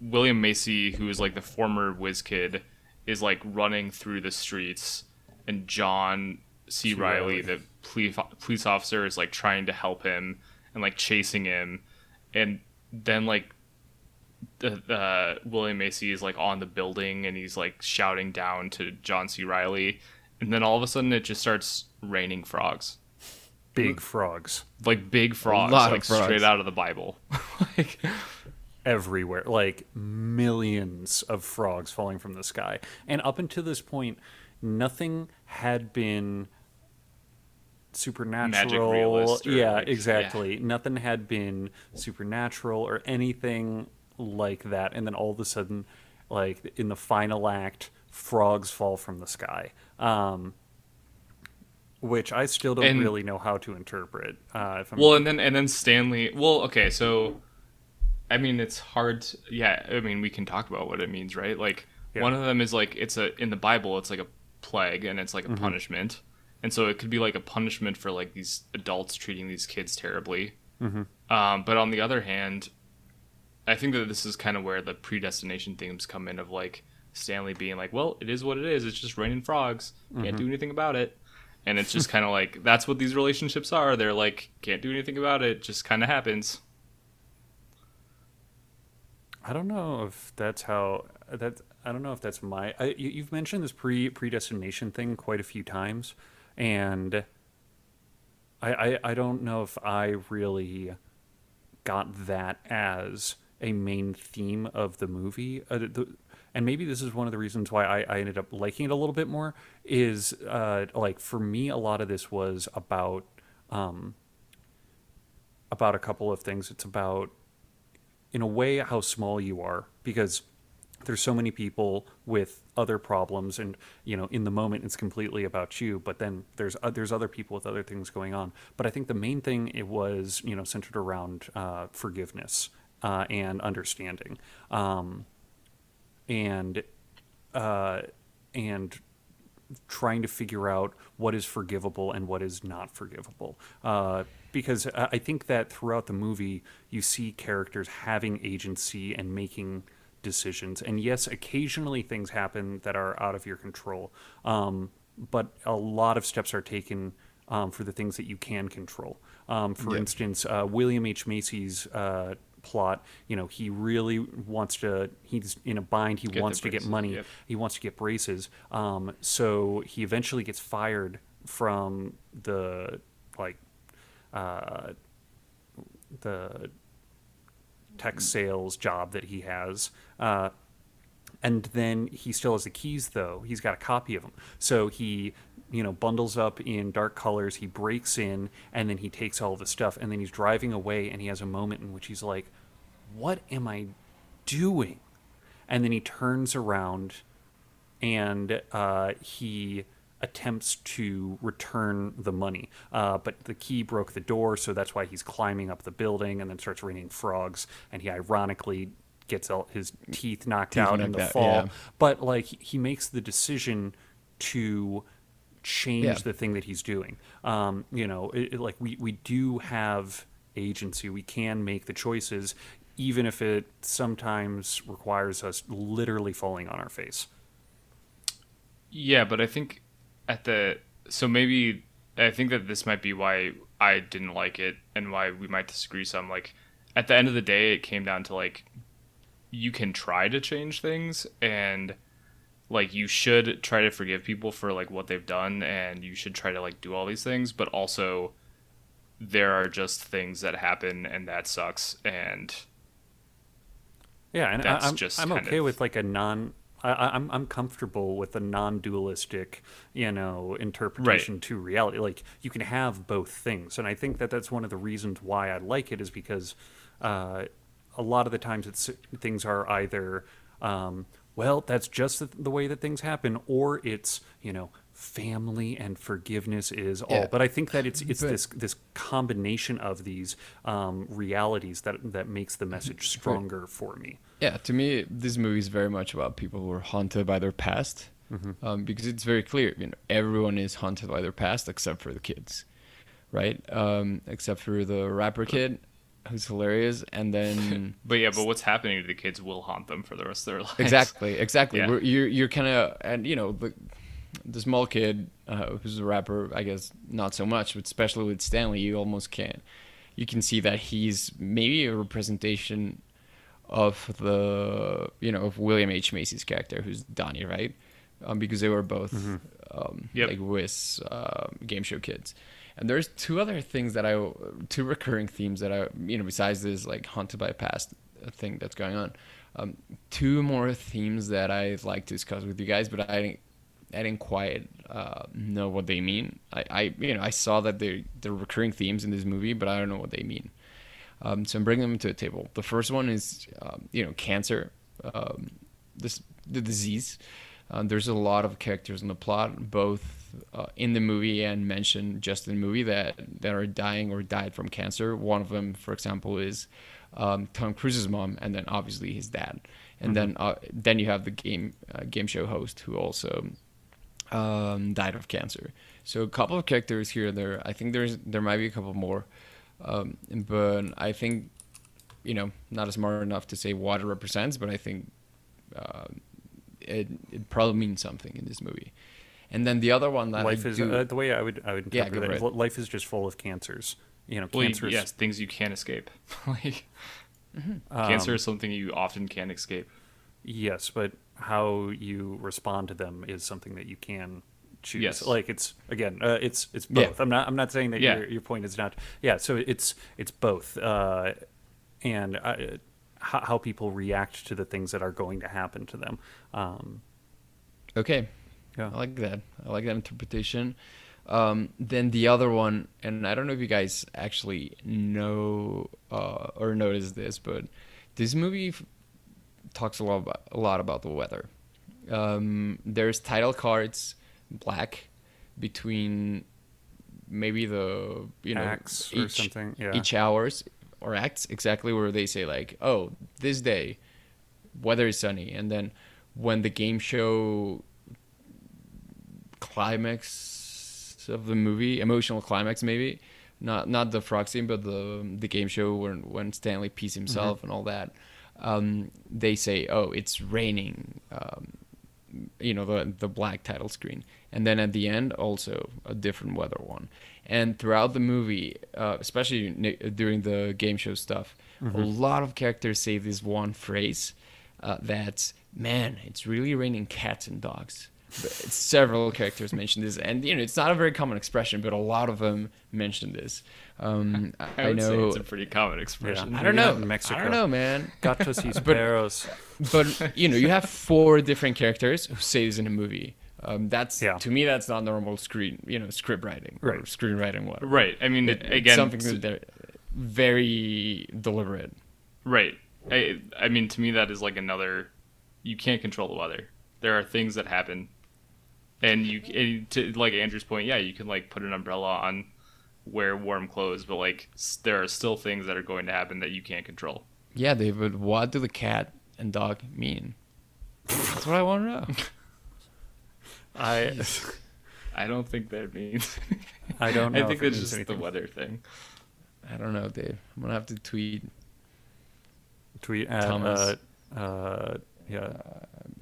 William Macy, who is like the former whiz kid, is like running through the streets, and John C. Reilly, the police police officer, is like trying to help him and like chasing him, and then like the uh, William Macy is like on the building and he's like shouting down to John C. Reilly, and then all of a sudden it just starts raining frogs, Big frogs like big frogs, lot of like frogs. straight out of the Bible. like, everywhere, like millions of frogs falling from the sky. And up until this point, nothing had been supernatural. realist or, yeah, like, yeah. exactly. Nothing had been supernatural or anything like that. And then all of a sudden, like in the final act, frogs fall from the sky. Um, which I still don't And- really know how to interpret. Uh, if I'm, well, and then and then Stanley. Well, okay, so I mean it's hard. To, yeah, I mean we can talk about what it means, right? Like Yeah. one of them is like it's a in the Bible it's like a plague and it's like a Mm-hmm. punishment, and so it could be like a punishment for like these adults treating these kids terribly. Mm-hmm. Um, but on the other hand, I think that this is kind of where the predestination themes come in of like Stanley being like, well, it is what it is. It's just raining frogs. Mm-hmm. Can't do anything about it. And it's just kind of like that's what these relationships are. They're like can't do anything about it. Just kind of happens. I don't know if that's how that. I don't know if that's my. I, you, you've mentioned this pre predestination thing quite a few times, and I, I I don't know if I really got that as a main theme of the movie. Uh, the, and maybe this is one of the reasons why I, I ended up liking it a little bit more. Is uh, like for me, a lot of this was about um, about a couple of things. It's about in a way how small you are because there's so many people with other problems and you know in the moment it's completely about you but then there's uh, there's other people with other things going on but i think the main thing it was you know centered around uh, forgiveness uh, and understanding um, and uh, and trying to figure out what is forgivable and what is not forgivable. Uh, because I think that throughout the movie, you see characters having agency and making decisions. And yes, occasionally things happen that are out of your control, um, but a lot of steps are taken um, for the things that you can control. Um, for Yeah. instance, uh, William H. Macy's. Uh, plot you know he really wants to he's in a bind he the wants to get money yep. he wants to get braces. Um, so he eventually gets fired from the like uh, the tech sales job that he has. Uh, and then he still has the keys though he's got a copy of them so he you know bundles up in dark colors he breaks in and then he takes all the stuff and then he's driving away and he has a moment in which he's like what am i doing and then he turns around and uh, he attempts to return the money. Uh, but the key broke the door, so that's why he's climbing up the building and then starts raining frogs. And he ironically gets all his teeth knocked Teeth out in the out, fall. yeah. But like he makes the decision to change Yeah. the thing that he's doing. Um, you know, it, it- like we we do have agency. We can make the choices, even if it sometimes requires us literally falling on our face. Yeah, but I think at the so maybe I think that this might be why I didn't like it and why we might disagree some. Like at the end of the day, it came down to like you can try to change things and like you should try to forgive people for like what they've done and you should try to like do all these things, but also there are just things that happen and that sucks and Yeah, and That's I, I'm just I'm okay of- with like a non. I, I- I'm I'm comfortable with a non-dualistic, you know, interpretation to reality. Like you can have both things, and I think that that's one of the reasons why I like it is because uh, a lot of the times it's things are either um, well that's just the, the way that things happen, or it's you know family and forgiveness is all. Yeah. But I think that it's it's But- this this combination of these um, realities that that makes the message stronger for me. Yeah, to me, this movie is very much about people who are haunted by their past, um, because it's very clear. You know, everyone is haunted by their past except for the kids, right? Um, except for the rapper kid, who's hilarious, and then But yeah, but what's happening to the kids will haunt them for the rest of their lives. exactly, exactly. Yeah. We're, you're you're kind of and you know the the small kid uh, who's a rapper, I guess not so much, but especially with Stanley, you almost can't. You can see that he's maybe a representation of the you know of William H Macy's character, who's Donnie, right? Um, because they were both um, Yep. like Wiz uh, game show kids. And there's two other things that I, two recurring themes that I, you know, besides this like haunted by past thing that's going on, um, two more themes that I'd like to discuss with you guys, but I didn't, I didn't quite uh, know what they mean. I, I, you know, I saw that they're, they're recurring themes in this movie, but I don't know what they mean. Um, so I'm bringing them to the table. The first one is, um, you know, cancer, um, this the disease. Uh, there's a lot of characters in the plot, both uh, in the movie and mentioned just in the movie that that are dying or died from cancer. One of them, for example, is um, Tom Cruise's mom, and then obviously his dad. And then uh, then you have the game uh, game show host who also um, died of cancer. So a couple of characters here and there. I think there's there might be a couple more, um, but I think you know not as smart enough to say what it represents, but I think uh, it it probably means something in this movie. And then the other one that life I is do, uh, the way I would I would Yeah, interpret that. for it. Life is just full of cancers. You know, Well, cancer. yes, things you can't escape. like um, cancer is something you often can't escape. Yes, but how you respond to them is something that you can choose. Yes. Like it's again, uh, it's it's Yeah. both. I'm not I'm not saying that Yeah. your your point is not. Yeah, so it's it's both. Uh, and uh, how, how people react to the things that are going to happen to them. Um, Okay. Yeah. I like that. I like that interpretation. Um, then the other one, and I don't know if you guys actually know uh, or notice this, but this movie f- talks a lot about, a lot about the weather. Um, there's title cards, black, between maybe the you know Acts or something, yeah. each hours or acts exactly where they say like oh this day weather is sunny and then when the game show climax of the movie emotional climax maybe. Not not the frog scene but the the game show when when stanley pees himself and all that. Um, they say oh it's raining um, you know the the black title screen. And then at the end also a different weather one. And throughout the movie uh, especially during the game show stuff a lot of characters say this one phrase uh, that's man it's really raining cats and dogs several characters mention this and you know it's not a very common expression but a lot of them mention this um, I, I, I would say know it's a pretty common expression. I don't know in Mexico. I don't know man Gatos y But- perros. but you know you have four different characters who say this in a movie um, that's Yeah. to me that's not normal screen you know script writing or Right. screenwriting whatever Right. I mean, It- it's again, something s- that very deliberate Right. I, I mean, to me, that is like another. You can't control the weather. There are things that happen, and you and to like Andrew's point, yeah, you can like put an umbrella on, wear warm clothes, but like there are still things that are going to happen that you can't control. yeah david what do the cat and dog mean that's what i want to know I I don't think that means. I don't know. I think if it that's just anything. the weather thing. i don't know dave i'm gonna have to tweet Tweet at uh, uh, yeah,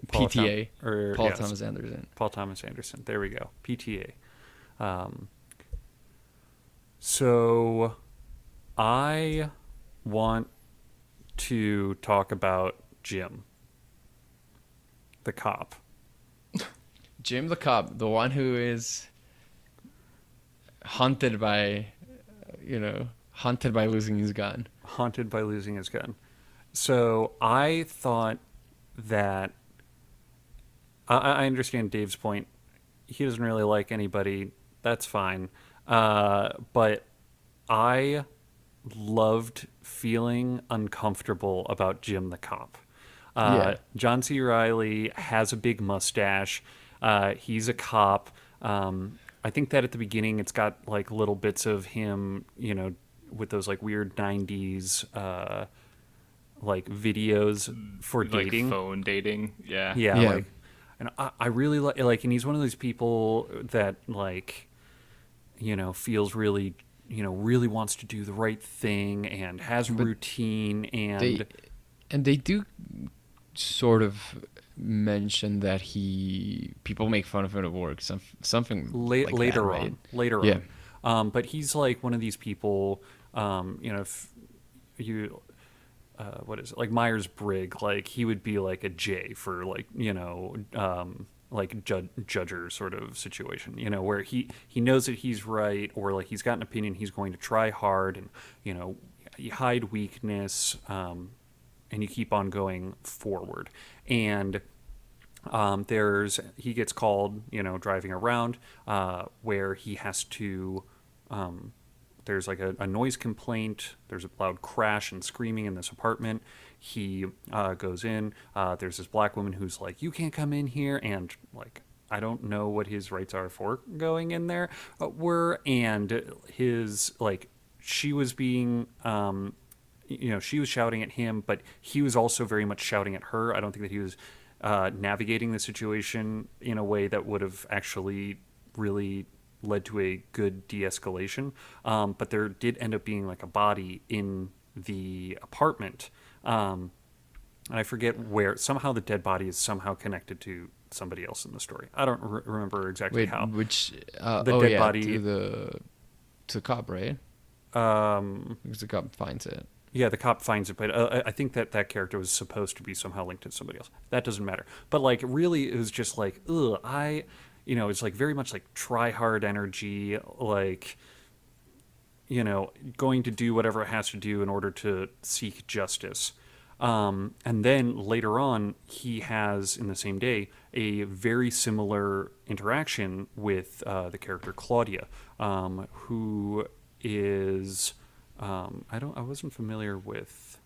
Paul pta or paul thomas anderson Paul Thomas Anderson. There we go. PTA. Um, so I want to talk about Jim, the cop. jim the cop the one who is hunted by you know hunted by losing his gun haunted by losing his gun. So I thought that I, I understand Dave's point. He doesn't really like anybody. That's fine. Uh, but I loved feeling uncomfortable about Jim the cop. Uh, Yeah. John C. Reilly has a big mustache. Uh, he's a cop. Um, I think that at the beginning it's got like little bits of him, you know, with those like weird '90s uh, like videos for Like dating. phone dating. Yeah. Yeah, Yeah. like and I, I really like like, and he's one of those people that like, you know, feels really, you know, really wants to do the right thing and has But routine and They and they do sort of mention that he people make fun of him at work. Some something La- like that, later right? on, later Yeah. on. Um, but he's like one of these people. Um, you know, if you, uh, what is it like Myers Briggs? Like he would be like a J for like you know, um, like jud- judger sort of situation. You know, where he he knows that he's right, or like he's got an opinion, he's going to try hard, and you know, you hide weakness, um, and you keep on going forward, and um, there's he gets called, you know, driving around uh, where he has to. Um, there's like a, a noise complaint. There's a loud crash and screaming in this apartment. He uh, goes in. Uh, there's this black woman who's like, "You can't come in here," and like, I don't know what his rights are for going in there. Uh, were and his like, she was being. Um, you know, she was shouting at him, but he was also very much shouting at her. I don't think that he was uh, navigating the situation in a way that would have actually really led to a good de-escalation. Um, but there did end up being like a body in the apartment, um, and I forget where. Somehow the dead body is somehow connected to somebody else in the story. I don't re- remember exactly Wait, how. which uh, The oh dead yeah, body- to the to the cop, right? Um, Because the cop finds it. Yeah, the cop finds it, but uh, I think that that character was supposed to be somehow linked to somebody else. That doesn't matter. But like, really, it was just like, ugh, I, you know, it's like very much like try hard energy, like, you know, going to do whatever it has to do in order to seek justice. Um, and then later on, he has in the same day a very similar interaction with uh, the character Claudia, um, who is um, I don't I wasn't familiar with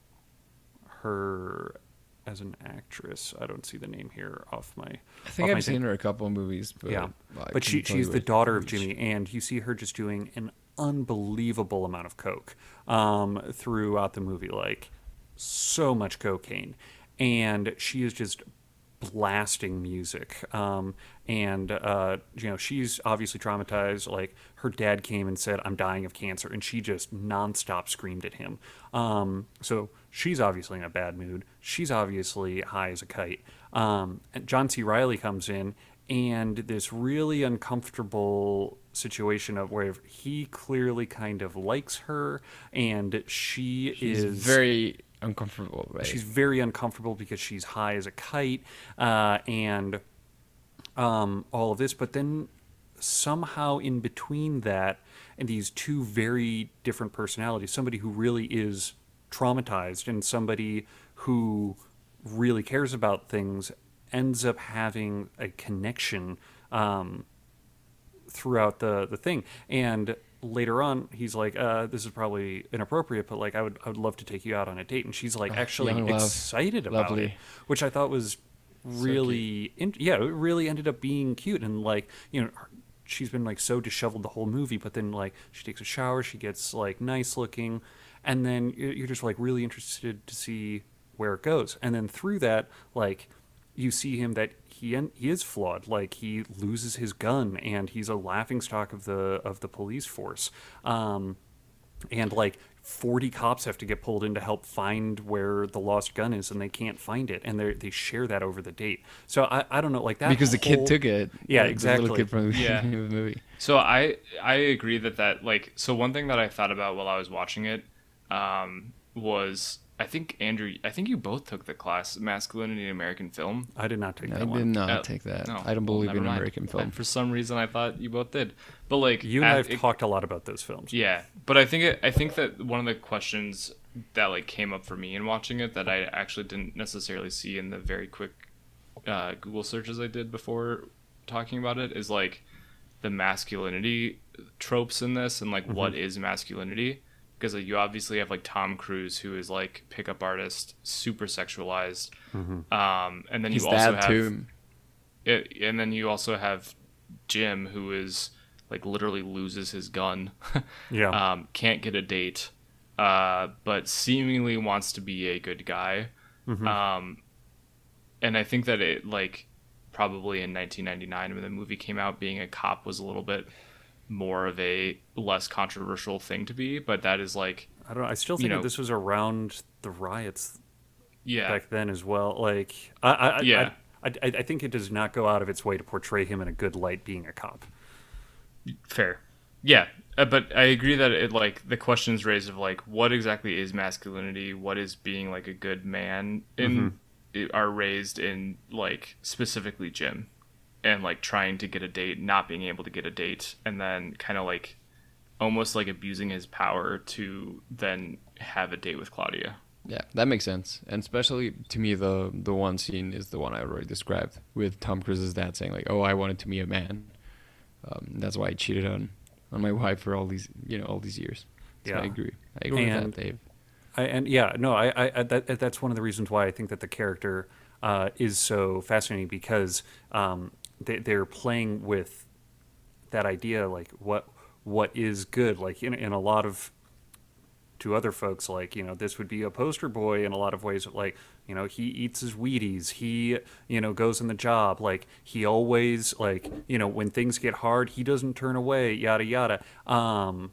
her as an actress. I don't see the name here off my. I think I've thing. seen her a couple of movies, but Yeah, I but she she's the daughter of. Jimmy, and you see her just doing an unbelievable amount of coke um, throughout the movie, like so much cocaine, and she is just blasting music. Um, and uh, you know she's obviously traumatized. Like her dad came and said, "I'm dying of cancer," and she just nonstop screamed at him. Um, so she's obviously in a bad mood. She's obviously high as a kite. Um, and John C. Reilly comes in and this really uncomfortable situation of where he clearly kind of likes her and she She's is very uncomfortable, right? she's very uncomfortable because she's high as a kite uh, and um, all of this but then somehow in between that and these two very different personalities somebody who really is traumatized and somebody who really cares about things ends up having a connection um, throughout the the thing. And later on he's like uh, this is probably inappropriate but like I would I would love to take you out on a date. And she's like Oh, actually excited about Lovely. it which I thought was really in, yeah it really ended up being cute and like you know she's been like so disheveled the whole movie but then like she takes a shower she gets like nice looking and then you're just like really interested to see where it goes. And then through that like you see him that he he is flawed like he loses his gun and he's a laughing stock of the of the police force. Um and like 40 cops have to get pulled in to help find where the lost gun is and they can't find it and they they share that over the date so i i don't know like that because the kid took it. Yeah, the exactly. little kid from the Yeah. beginning of the movie. So I I agree that that like so one thing that I thought about while I was watching it um, was I think Andrew I think you both took the class masculinity in American film. i did not take that. I that did one not Oh, take that. no. I don't believe never in mind. American film. And for some reason I thought you both did. But like you and I've it- talked a lot about those films Yeah, but I think it, I think that one of the questions that like came up for me in watching it that I actually didn't necessarily see in the very quick uh, Google searches I did before talking about it is like the masculinity tropes in this and like what is masculinity because like, you obviously have like Tom Cruise who is like pickup artist super sexualized um and then His you also have too. it, and then you also have Jim who is like literally loses his gun yeah um, can't get a date, uh, but seemingly wants to be a good guy. Mm-hmm. Um, and I think that it like probably in 1999 when the movie came out, being a cop was a little bit more of a less controversial thing to be. But that is like, I don't know. I still You think that know- this was around the riots yeah, back then as well. Like, I, I, I- Yeah. I, I, I think it does not go out of its way to portray him in a good light being a cop. fair. Yeah, uh, but I agree that it like the questions raised of like what exactly is masculinity, what is being like a good man, in Mm-hmm. are raised in like specifically Jim, and like trying to get a date, not being able to get a date, and then kind of like almost like abusing his power to then have a date with Claudia. Yeah, that makes sense. And especially to me, the the one scene is the one I already described with Tom Cruise's dad saying like, "Oh, I wanted to be a man. Um, that's why I cheated on on my wife for all these you know all these years." So I agree. I agree And- with that, Dave. I, and yeah, no, I, I, I that, that's one of the reasons why I think that the character uh, is so fascinating because um, they, they're playing with that idea, like what what is good, like in, in a lot of to other folks, like you know, this would be a poster boy in a lot of ways. Like you know, he eats his Wheaties, he you know goes in the job, like he always like you know when things get hard, he doesn't turn away, yada yada. Um,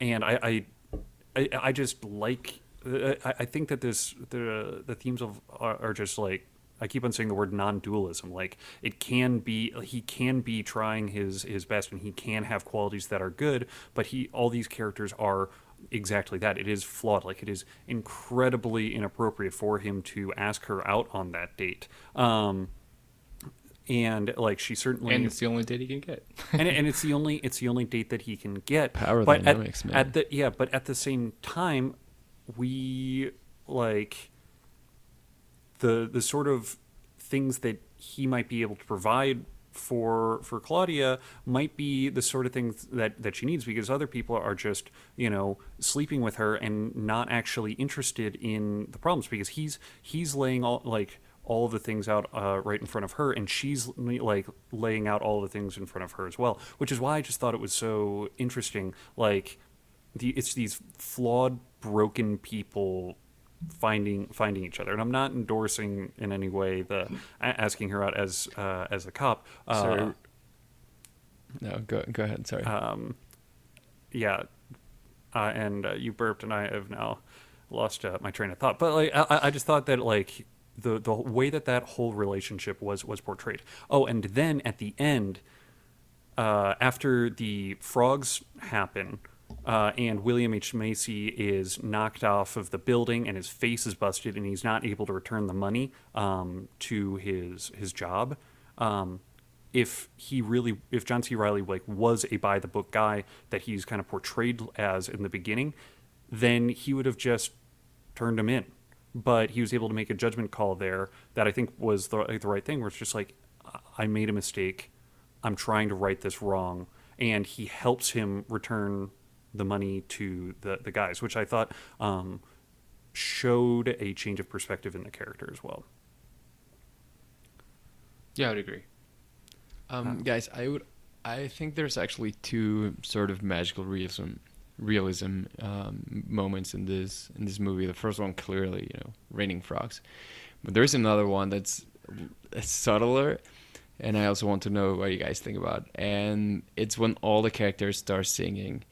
and I, I I, I just like I, I think that this the the themes of are, are just like I keep on saying the word non-dualism. Like it can be he can be trying his his best and he can have qualities that are good, but he all these characters are exactly that. It is flawed. Like it is incredibly inappropriate for him to ask her out on that date. Um, and like she certainly And it's the only date he can get. and, and it's the only it's the only date that he can get. Power but dynamics, at, man. At the yeah, but at the same time, we like the the sort of things that he might be able to provide for for Claudia might be the sort of things that that she needs because other people are just you know sleeping with her and not actually interested in the problems because he's he's laying all like all the things out uh, right in front of her and she's like laying out all the things in front of her as well which is why I just thought it was so interesting. Like the it's these flawed broken people finding finding each other. And i'm not endorsing in any way the asking her out as uh, as a cop. Uh, No, go go ahead. Sorry. um yeah. Uh, and uh, you burped and i have now lost uh, my train of thought. But like I, I- just thought that like the the way that that whole relationship was was portrayed. Oh and then at the end uh, after the frogs happen uh, and William H. Macy is knocked off of the building and his face is busted and he's not able to return the money um, to his his job. Um, if he really, if John C. Reilly like was a by the book guy that he's kind of portrayed as in the beginning, then he would have just turned him in. But he was able to make a judgment call there that I think was the, the right thing. Where it's just like, I made a mistake. I'm trying to right this wrong, and he helps him return the money to the the guys, which I thought um, showed a change of perspective in the character as well. Yeah, I would agree. Um, guys, I would, I think there's actually two sort of magical realism, realism um, moments in this in this movie. The first one clearly, you know, raining frogs, but there's another one that's subtler, and I also want to know what you guys think about. And it's when all the characters start singing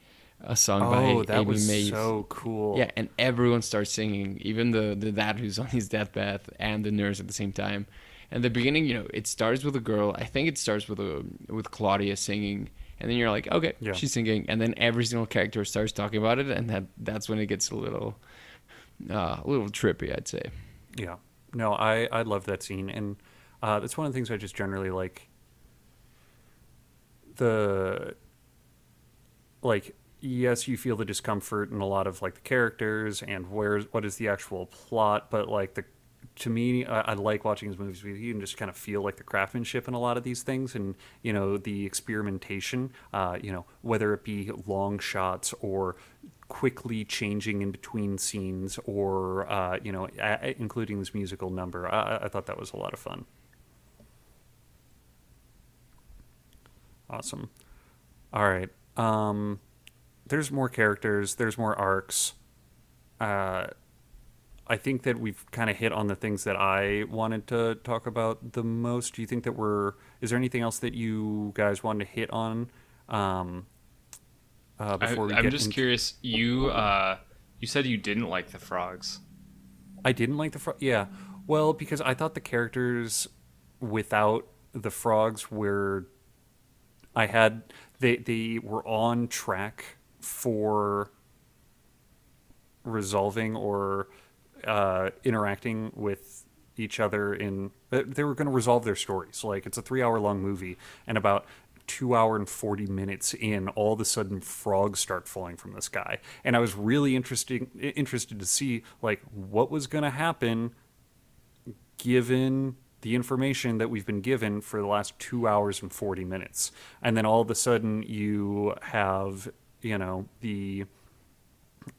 a song Oh, by that Amy was Mays. so cool. Yeah, and everyone starts singing, even the the dad who's on his deathbed and the nurse at the same time. And the beginning, you know, it starts with a girl. I think it starts with a with Claudia singing, and then you're like, okay, Yeah. she's singing, and then every single character starts talking about it, and that that's when it gets a little uh, a little trippy, I'd say. Yeah. No, I I love that scene, and uh, that's one of the things I just generally like. The like yes, you feel the discomfort in a lot of like the characters and where's what is the actual plot, but like the to me, I, I like watching his movies because you can just kind of feel like the craftsmanship in a lot of these things, and you know the experimentation. Uh, you know whether it be long shots or quickly changing in between scenes, or uh, you know a- including this musical number. I- I thought that was a lot of fun. Awesome. All right. Um, there's more characters. There's more arcs. Uh, I think that we've kind of hit on the things that I wanted to talk about the most. Do you think that we're? Is there anything else that you guys wanted to hit on? Um, uh, I, before we I'm just into- curious. You uh, you said you didn't like the frogs. I didn't like the frog. Yeah, well, because I thought the characters without the frogs were, I had they they were on track for resolving or uh, interacting with each other in they were going to resolve their stories. Like it's a three hour long movie and about two hour and 40 minutes in all of a sudden frogs start falling from the sky. And i was really interesting interested to see like what was going to happen given the information that we've been given for the last two hours and 40 minutes. And then all of a sudden you have you know the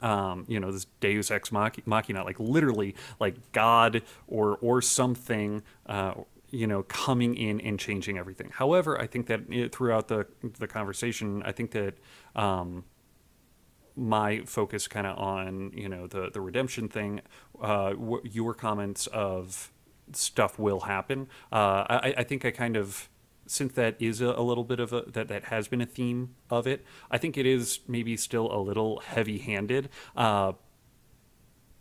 um, you know, this Deus ex machina, like literally, like God or or something, uh, you know, coming in and changing everything. However, I think that throughout the the conversation, I think that um, my focus kind of on you know the the redemption thing, uh, w- your comments of stuff will happen. Uh, I, I think I kind of since that is a, a little bit of a that that has been a theme of it. I think it is maybe still a little heavy handed. Uh,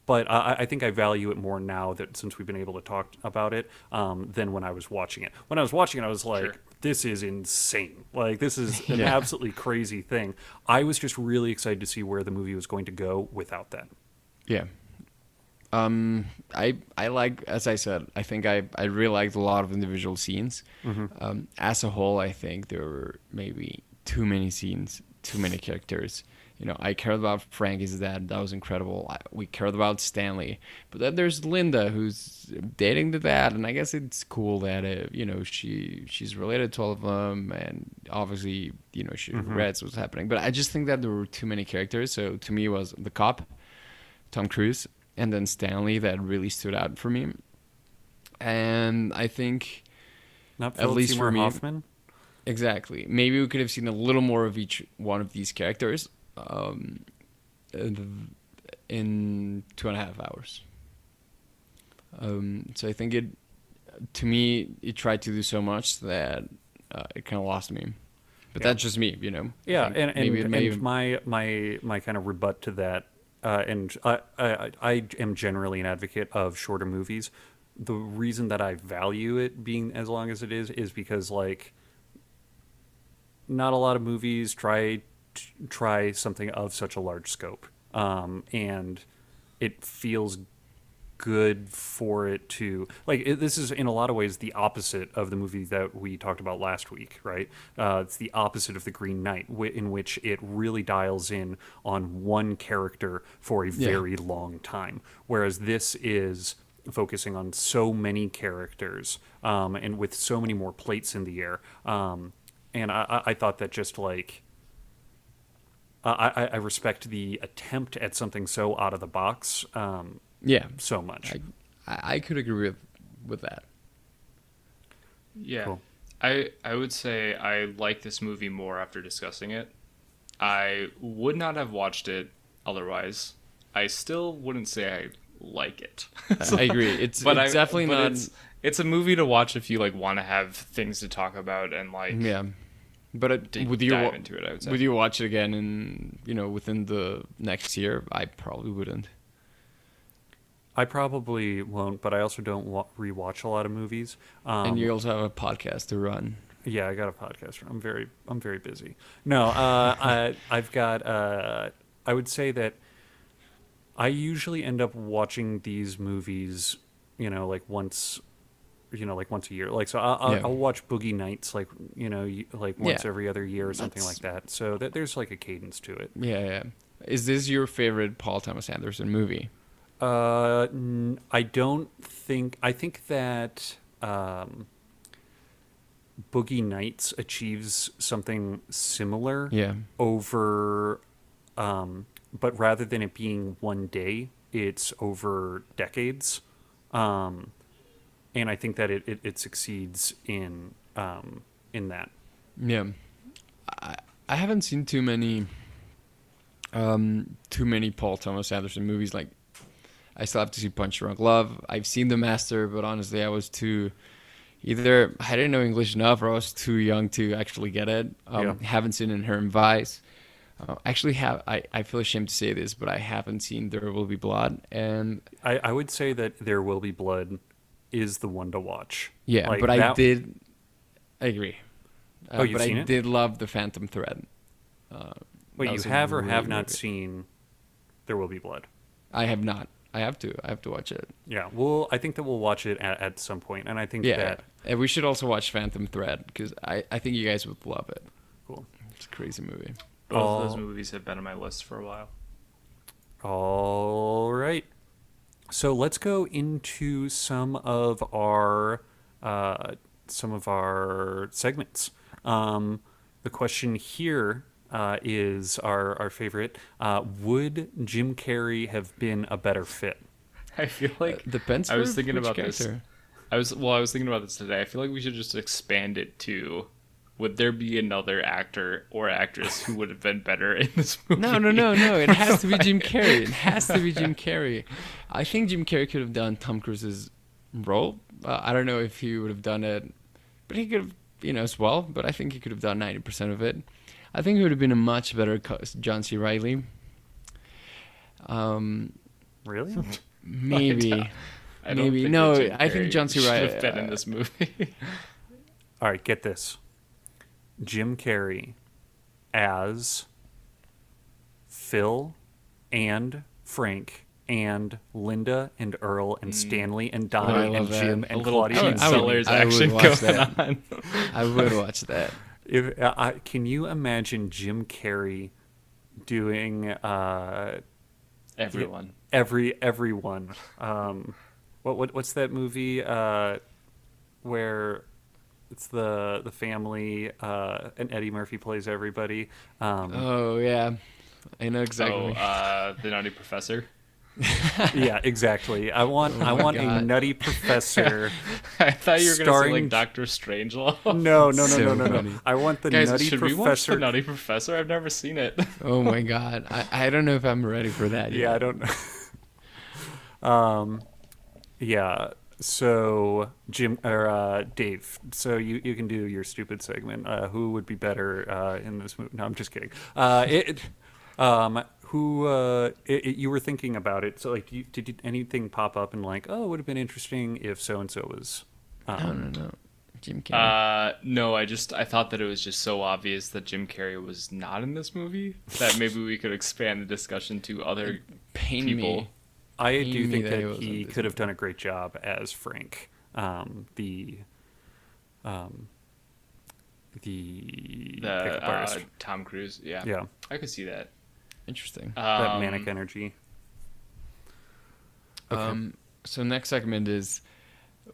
but I, I think I value it more now that since we've been able to talk about it um, than when I was watching it. When I was watching it, I was like, Sure. "This is insane! Like this is an Yeah. absolutely crazy thing." I was just really excited to see where the movie was going to go without that. Yeah. Um, I I like as I said, I think I I really liked a lot of individual scenes. Um, as a whole, I think there were maybe too many scenes, too many characters. You know, I cared about Frankie's dad. That was incredible. I, we cared about Stanley, but then there's Linda who's dating the dad, and I guess it's cool that uh, you know she she's related to all of them, and obviously you know she regrets what's happening. But I just think that there were too many characters. So to me, it was the cop, Tom Cruise, and then Stanley that really stood out for me. And I think Not At least Seymour for me- Hoffman. exactly maybe we could have seen a little more of each one of these characters um, in two and a half hours. Um, so I think it, to me, it tried to do so much that uh, it kind of lost me. But Yeah. that's just me, you know. Yeah, and and, maybe and my my my kind of rebut to that, uh, and I, I I am generally an advocate of shorter movies. The reason that I value it being as long as it is is because like not a lot of movies try try something of such a large scope, um, and it feels good for it to like it, this is in a lot of ways the opposite of the movie that we talked about last week right uh, it's the opposite of the green knight wi- in which it really dials in on one character for a Yeah. very long time whereas this is focusing on so many characters um, and with so many more plates in the air um, and I, I- thought that just like I, I I respect the attempt at something so out of the box um, yeah, so much. I, I I could agree with with that. Yeah. Cool. I I would say I like this movie more after discussing it. I would not have watched it otherwise. I still wouldn't say I like it. I agree. It's, but it's I, definitely but not. It's, it's a movie to watch if you like want to have things to talk about and like yeah, but it, dig- would you dive into it. I would say. would you watch it again in you know within the next year? I probably wouldn't. I probably won't, but I also don't wa- rewatch a lot of movies. Um, and you also have a podcast to run. yeah, I got a podcast. I'm very, I'm very busy. No, uh, I, I've got. Uh, I would say that I usually end up watching these movies, you know, like once, you know, like once a year. Like so, I'll, I'll, Yeah. I'll watch Boogie Nights, like you know, like once Yeah. every other year or something That's- like that. So that there's like a cadence to it. Yeah, yeah. Is this your favorite Paul Thomas Anderson movie? Uh, n- I don't think. I think that um, Boogie Nights achieves something similar Yeah. over, um, but rather than it being one day, it's over decades. Um, and I think that it, it, it succeeds in um, in that. Yeah, I I haven't seen too many, um, too many Paul Thomas Anderson movies. Like, I still have to see Punch Drunk Love. I've seen The Master, but honestly, I was too either I didn't know English enough or I was too young to actually get it. Um, Yeah. Haven't seen Inherent Vice. Uh, actually, have I, I feel ashamed to say this, but I haven't seen There Will Be Blood, and I, I would say that There Will Be Blood is the one to watch. yeah, Like, but I did. I agree. Uh, Oh, you've but I it? did love the Phantom Thread. Uh, Wait, you have or really have not movie. seen There Will Be Blood? I have not. I have to. I have to watch it. Yeah, well, I think that we'll watch it at, at some point, and I think Yeah, that and we should also watch Phantom Thread because I, I think you guys would love it. cool. It's a crazy movie. Both of Oh. those movies have been on my list for a while. All right. So let's go into some of our uh, some of our segments. Um, the question here uh, is our our favorite. Uh, would Jim Carrey have been a better fit? I feel like the Depends. I was thinking which about this. character. I was well. I was thinking about this today. I feel like we should just expand it to: Would there be another actor or actress who would have been better in this movie? No, no, no, no. It has to be Jim Carrey. It has to be Jim Carrey. I think Jim Carrey could have done Tom Cruise's role. Uh, I don't know if he would have done it, but he could have, you know, as well. But I think he could have done ninety percent of it. I think he would have been a much better John C. Reilly. Um, Really? maybe. I Maybe. No, I think John C. should Reilly- have been in uh, this movie. All right, get this. Jim Carrey as Phil and Frank and Linda and Earl and Stanley and Oh, I Donnie and love that. Jim a and little Claudia. I would- and Sellers action watch going that. on. I would watch that. If, uh, I, can you imagine Jim Carrey doing uh, Everyone. every everyone? Um, what, what what's that movie uh, where it's the the family uh, and Eddie Murphy plays everybody? Um, Oh yeah, I know Oh, exactly. uh, the Naughty Professor. yeah, exactly. I want I Oh my want a nutty professor. I thought you were going to say Starring- like Doctor Strangelove. No, no, no, So no, no, no. funny. I want the Guys, nutty should we watch the Nutty Professor? I've never seen it. oh my god, I, I don't know if I'm ready for that. yeah, I don't know. um, yeah. So Jim or uh, Dave. So you you can do your stupid segment. Uh, who would be better uh, in this movie? No, I'm just kidding. Uh, it. Um, who uh, it, it- you were thinking about it? So like, you, did you, anything pop up and like, oh, it would have been interesting if so and so was. Um, No, no, no. Jim Carrey. Uh, no, I just I thought that it was just so obvious that Jim Carrey was not in this movie that maybe we could expand the discussion to other Pain people. me. I Pain do me think that that, he he could have done a great job as Frank, um, the, um, the, The uh. Tom Cruise, yeah, yeah, I could see that. Interesting. that Um, manic energy. okay. Um, so next segment is,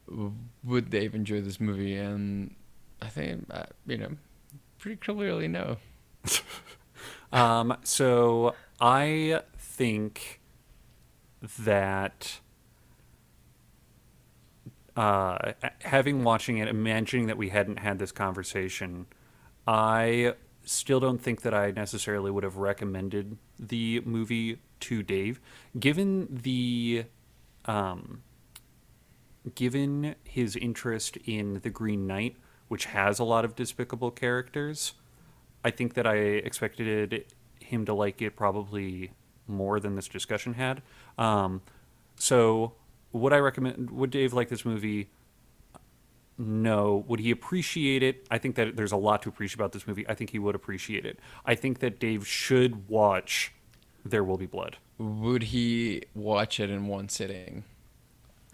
w- would Dave enjoy this movie? And I think uh, you know, pretty clearly no. Um, so I think that uh, having watching it, imagining that we hadn't had this conversation, I still don't think that I necessarily would have recommended the movie to Dave, given the um, given his interest in the Green Knight, which has a lot of despicable characters. I think that I expected him to like it probably more than this discussion had. Um, so, would I recommend? Would Dave like this movie? No. Would he appreciate it? I think that there's a lot to appreciate about this movie. I think he would appreciate it. I think that Dave should watch There Will Be Blood. Would he watch it in one sitting?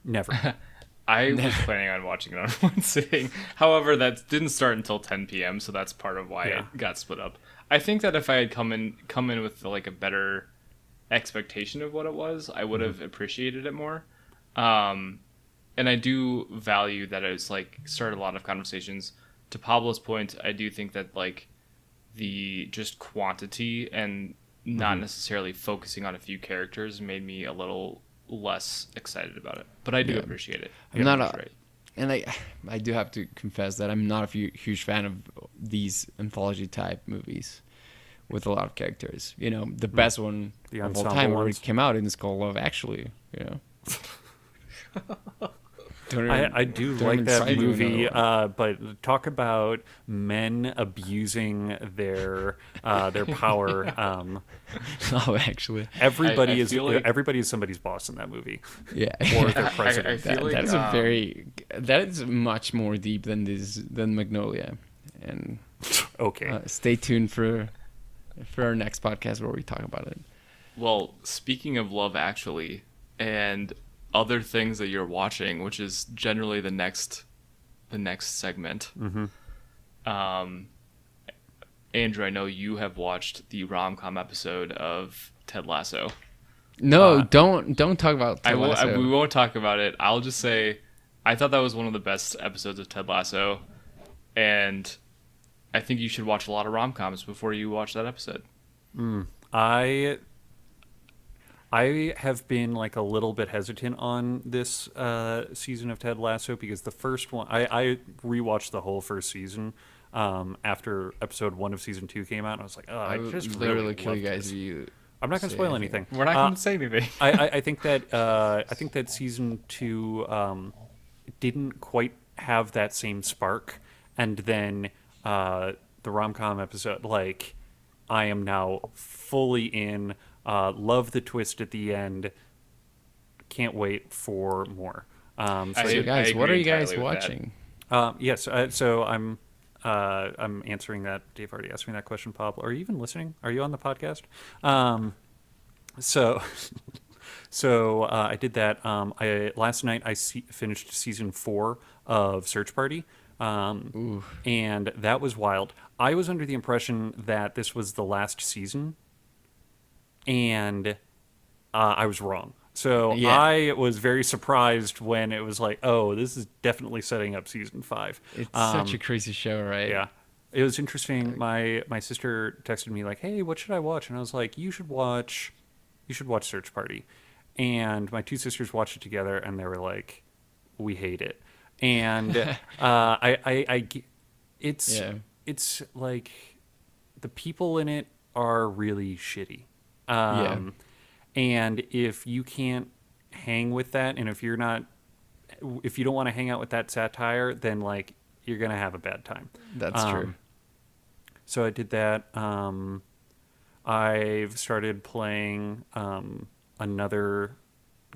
Never. I was planning on watching it on one sitting. However, that didn't start until 10 p.m., so that's part of why Yeah. it got split up. I think that if I had come in come in with like a better expectation of what it was, I would have appreciated it more. Um, and I do value that it's like started a lot of conversations. To Pablo's point, I do think that like the just quantity and not mm-hmm. necessarily focusing on a few characters made me a little less excited about it. But I do Yeah. appreciate it. I'm not a- right. And I, I do have to confess that I'm not a huge fan of these anthology type movies, with a lot of characters. You know, the mm. best one The of all ensemble time already ones. came out, and it's called Love Actually. You know. Don't even- I, I do don't like that movie, uh, but talk about men abusing their uh, their power. Um, Love Actually. everybody I is like- everybody is somebody's boss in that movie, Yeah. or their I- I president. That- like, that is a um, very that is much more deep than this than Magnolia, and okay, uh, stay tuned for for our next podcast where we talk about it. Well, speaking of Love Actually and other things that you're watching, which is generally the next the next segment. Mm-hmm. Um, Andrew, I know you have watched the rom com episode of Ted Lasso. No, Uh, don't don't talk about. I Ted will, I, we won't talk about it. I'll just say I thought that was one of the best episodes of Ted Lasso, and I think you should watch a lot of rom coms before you watch that episode. I I have been like a little bit hesitant on this uh, season of Ted Lasso because the first one I, I rewatched the whole first season um, after episode one of season two came out. And I was like, oh, I, I just literally really kill you guys this. if you. I'm not going to spoil anything. anything. We're not Uh, going to say anything. I, I, I think that uh, I think that season two um, didn't quite have that same spark, and then uh, the rom com episode, like I am now fully in. Uh, love the twist at the end. Can't wait for more. Um, so I- So guys, what are you guys entirely with that. watching? um, yes, uh, so I'm uh, I'm answering that. Dave already asked me that question. Pablo, are you even listening? Are you on the podcast? Um, so, so uh, I did that. Um, I last night I se- finished season four of Search Party, um, and that was wild. I was under the impression that this was the last season, and uh, I was wrong. So Yeah. I was very surprised when it was like, oh, this is definitely setting up season five. It's Um, such a crazy show, right? yeah. It was interesting. My my sister texted me like, "Hey, what should I watch?" And I was like, "You should watch, you should watch Search Party." And my two sisters watched it together, and they were like, "We hate it." And uh, I, I, I it's Yeah. it's like the people in it are really shitty. Um, And if you can't hang with that, and if you're not, if you don't want to hang out with that satire, then like you're gonna have a bad time. That's true. Um, So I did that. Um, I've started playing um, another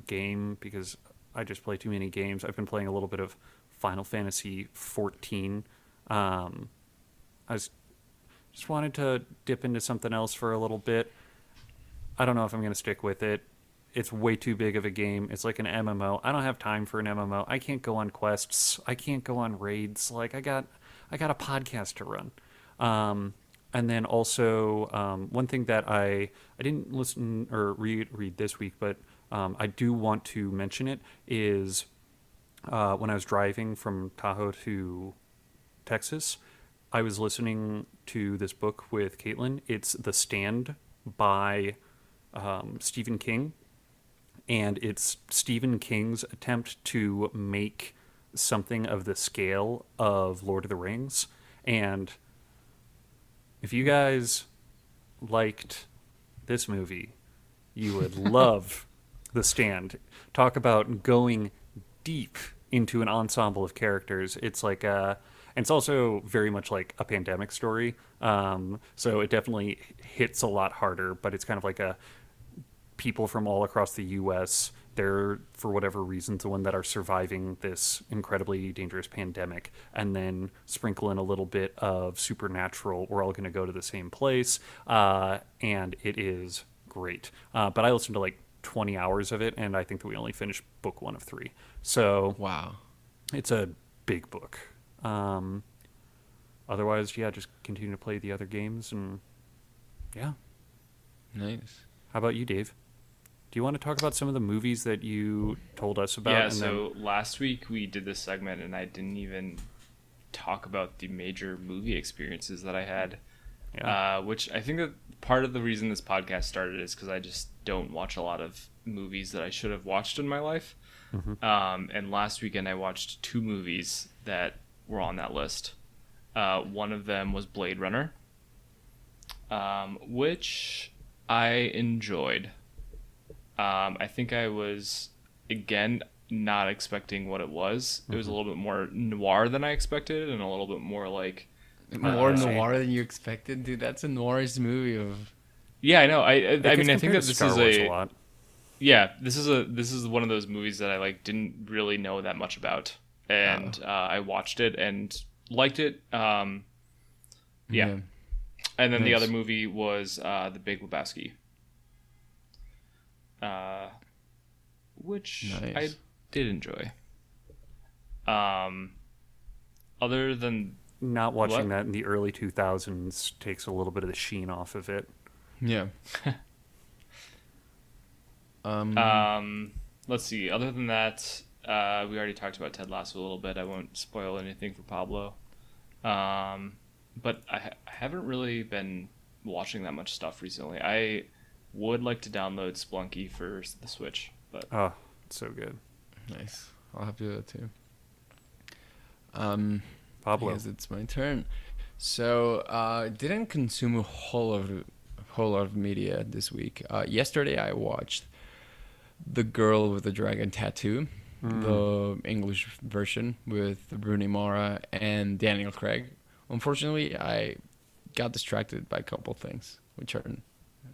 game because I just play too many games. I've been playing a little bit of Final Fantasy 14. Um, I was just wanted to dip into something else for a little bit. I don't know if I'm going to stick with it. It's way too big of a game. It's like an MMO. I don't have time for an MMO. I can't go on quests. I can't go on raids. Like I got I got a podcast to run. Um, and then also um, one thing that I I didn't listen or read read this week, but um, I do want to mention it is uh, when I was driving from Tahoe to Texas, I was listening to this book with Caitlin. It's The Stand by um, Stephen King, and it's Stephen King's attempt to make something of the scale of Lord of the Rings. And if you guys liked this movie, you would love The Stand. Talk about going deep into an ensemble of characters. It's like a, and it's also very much like a pandemic story. Um, so it definitely hits a lot harder, but it's kind of like a people from all across the U.S. They're, for whatever reason the one that are surviving this incredibly dangerous pandemic, and then sprinkle in a little bit of supernatural. We're all going to go to the same place, uh, and it is great. Uh, but I listened to like 20 hours of it, and I think that we only finished book one of three. So Wow. it's a big book. Um, otherwise, yeah, just continue to play the other games, and yeah. Nice. How about you, Dave? Do you want to talk about some of the movies that you told us about? yeah, so last week we did this segment and I didn't even talk about the major movie experiences that I had. yeah. Uh, which I think that part of the reason this podcast started is because I just don't watch a lot of movies that I should have watched in my life. Um, and last weekend I watched two movies that were on that list. Uh, one of them was Blade Runner. um, which I enjoyed. Um, I think I was again not expecting what it was. It was a little bit more noir than I expected, and a little bit more like More Uh, noir than you expected, dude. That's a noirish movie of. yeah. I know. I I, I mean I think that this Star is Wars a, lot. yeah this is a this is one of those movies that I like didn't really know that much about, and uh, I watched it and liked it. Um, yeah. And then the other movie was uh, The Big Lebowski, uh, which I did enjoy. Um, other than Not watching What? that in the early 2000s takes a little bit of the sheen off of it. Yeah. um, um, let's see. Other than that, uh, we already talked about Ted Lasso a little bit. I won't spoil anything for Pablo. Um, but I, ha- I haven't really been watching that much stuff recently. I would like to download Spelunky for the Switch, but Oh, it's so good. nice. I'll have to do that too. Um, Pablo. I it's my turn. So, uh, didn't consume a whole lot of whole lot of media this week. Uh, yesterday, I watched The Girl with the Dragon Tattoo, the English version with Rooney Mara and Daniel Craig. Unfortunately, I got distracted by a couple things, which are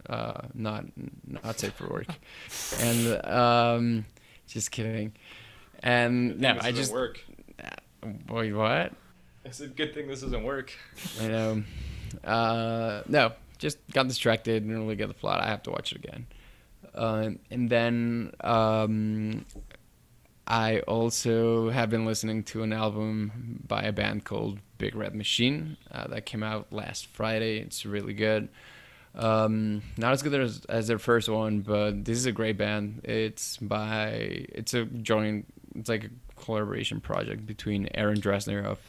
uh, not not safe for work. and um, just kidding. And no, I just work. wait, what? It's a good thing this doesn't work. I know. Uh, no, just got distracted. Didn't really get the plot. I have to watch it again. Uh, and then um, I also have been listening to an album by a band called Big Red Machine uh, that came out last Friday. It's really good. Um, not as good as, as their first one, but this is a great band. It's by it's a joint. It's like a collaboration project between Aaron Dessner of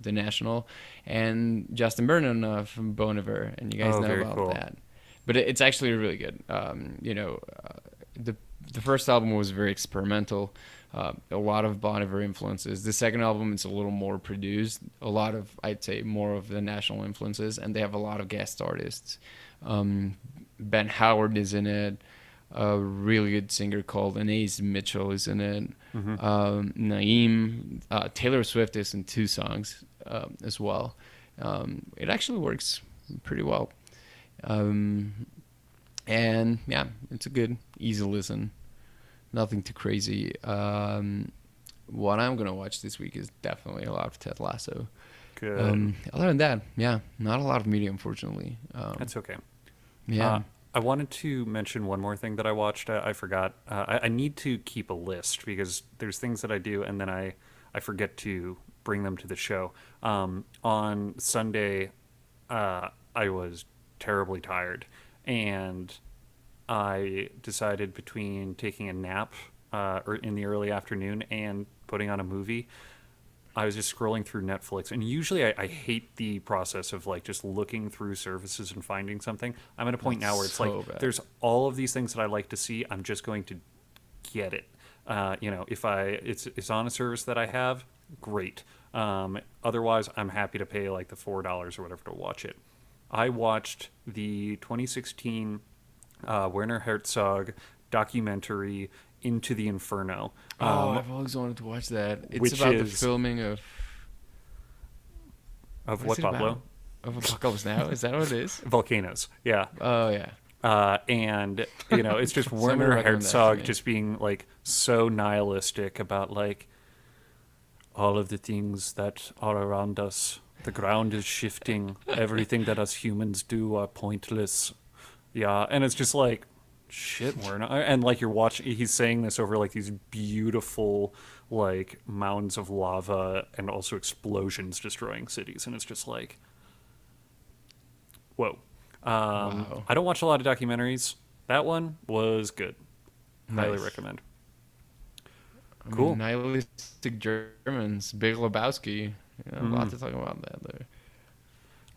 the National and Justin Vernon of Bon Iver, and you guys Oh, know about cool. that. But it, it's actually really good. Um, you know, uh, the the first album was very experimental, uh, a lot of Bon Iver influences. The second album is a little more produced, a lot of I'd say more of the National influences, and they have a lot of guest artists. Um, ben Howard is in it. A really good singer called Anais Mitchell is in it. Um, Naeem, uh, Taylor Swift is in two songs um, as well. Um, it actually works pretty well. Um, and yeah, it's a good, easy listen. Nothing too crazy. Um, what I'm gonna watch this week is definitely a lot of Ted Lasso. Good. Um, other than that, yeah, not a lot of media, unfortunately. Um, That's okay. Yeah. Uh, I wanted to mention one more thing that I watched. I, I forgot. Uh, I, I need to keep a list because there's things that I do and then I, I forget to bring them to the show. Um, on Sunday, uh, I was terribly tired and I decided between taking a nap uh, or in the early afternoon and putting on a movie. I was just scrolling through Netflix, and usually I, I hate the process of like just looking through services and finding something. I'm at a point now where it's So like bad. there's all of these things that I like to see. I'm just going to get it. Uh, you know, if I it's it's on a service that I have, great. Um, otherwise, I'm happy to pay like the four dollars or whatever to watch it. I watched the 2016 uh, Werner Herzog documentary Into the Inferno. oh, Um, I've always wanted to watch that. It's about the filming of of what's what Pablo? Of Apocalypse Now. Is that what it is? Volcanoes. Yeah. Oh yeah. Uh, and you know, it's just Werner Herzog just being like so nihilistic about like all of the things that are around us. The ground is shifting. Everything that us humans do are pointless. Yeah, and it's just like shit, we're not And like you're watching, he's saying this over like these beautiful like mounds of lava and also explosions destroying cities, and it's just like, whoa. Um, Wow. I don't watch a lot of documentaries. That one was good. Highly recommend. I mean, Cool. nihilistic Germans, Big Lebowski. Yeah, A lot Mm. to talk about that there.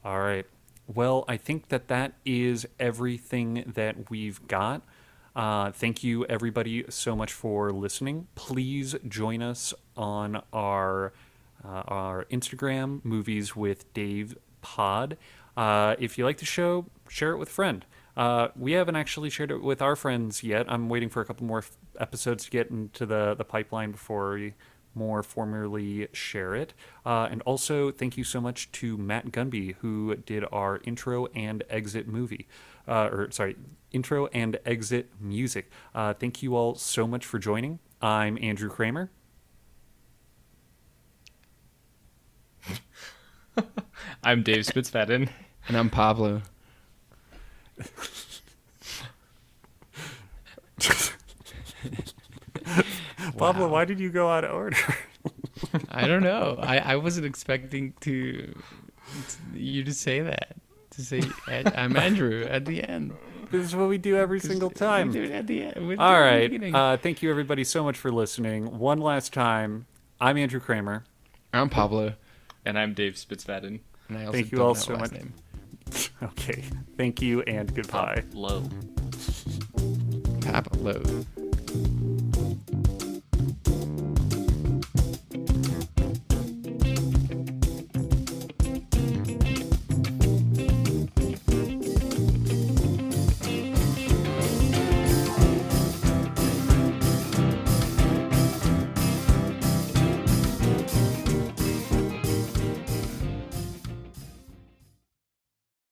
All right. Well, I think that that is everything that we've got. Uh, thank you, everybody, so much for listening. Please join us on our uh, our Instagram, Movies with Dave Pod. Uh, if you like the show, share it with a friend. Uh, we haven't actually shared it with our friends yet. I'm waiting for a couple more f- episodes to get into the, the pipeline before we more formally share it. Uh, and also, thank you so much to Matt Gunby, who did our intro and exit movie. Uh, or, sorry, intro and exit music. Uh, thank you all so much for joining. I'm Andrew Kramer. I'm Dave Spitzfaden. And I'm Pablo. Pablo, Wow. why did you go out of order? I don't know. I, I wasn't expecting to, to you to say that. To say I'm Andrew at the end. this is what we do every single time. We do it at the end. we do it All at the right. beginning. Uh, thank you, everybody, so much for listening. One last time, I'm Andrew Kramer. I'm Pablo. And I'm Dave Spitzfaden. And I also Thank you all so much. Name. Okay. Thank you and goodbye. Low. Pablo.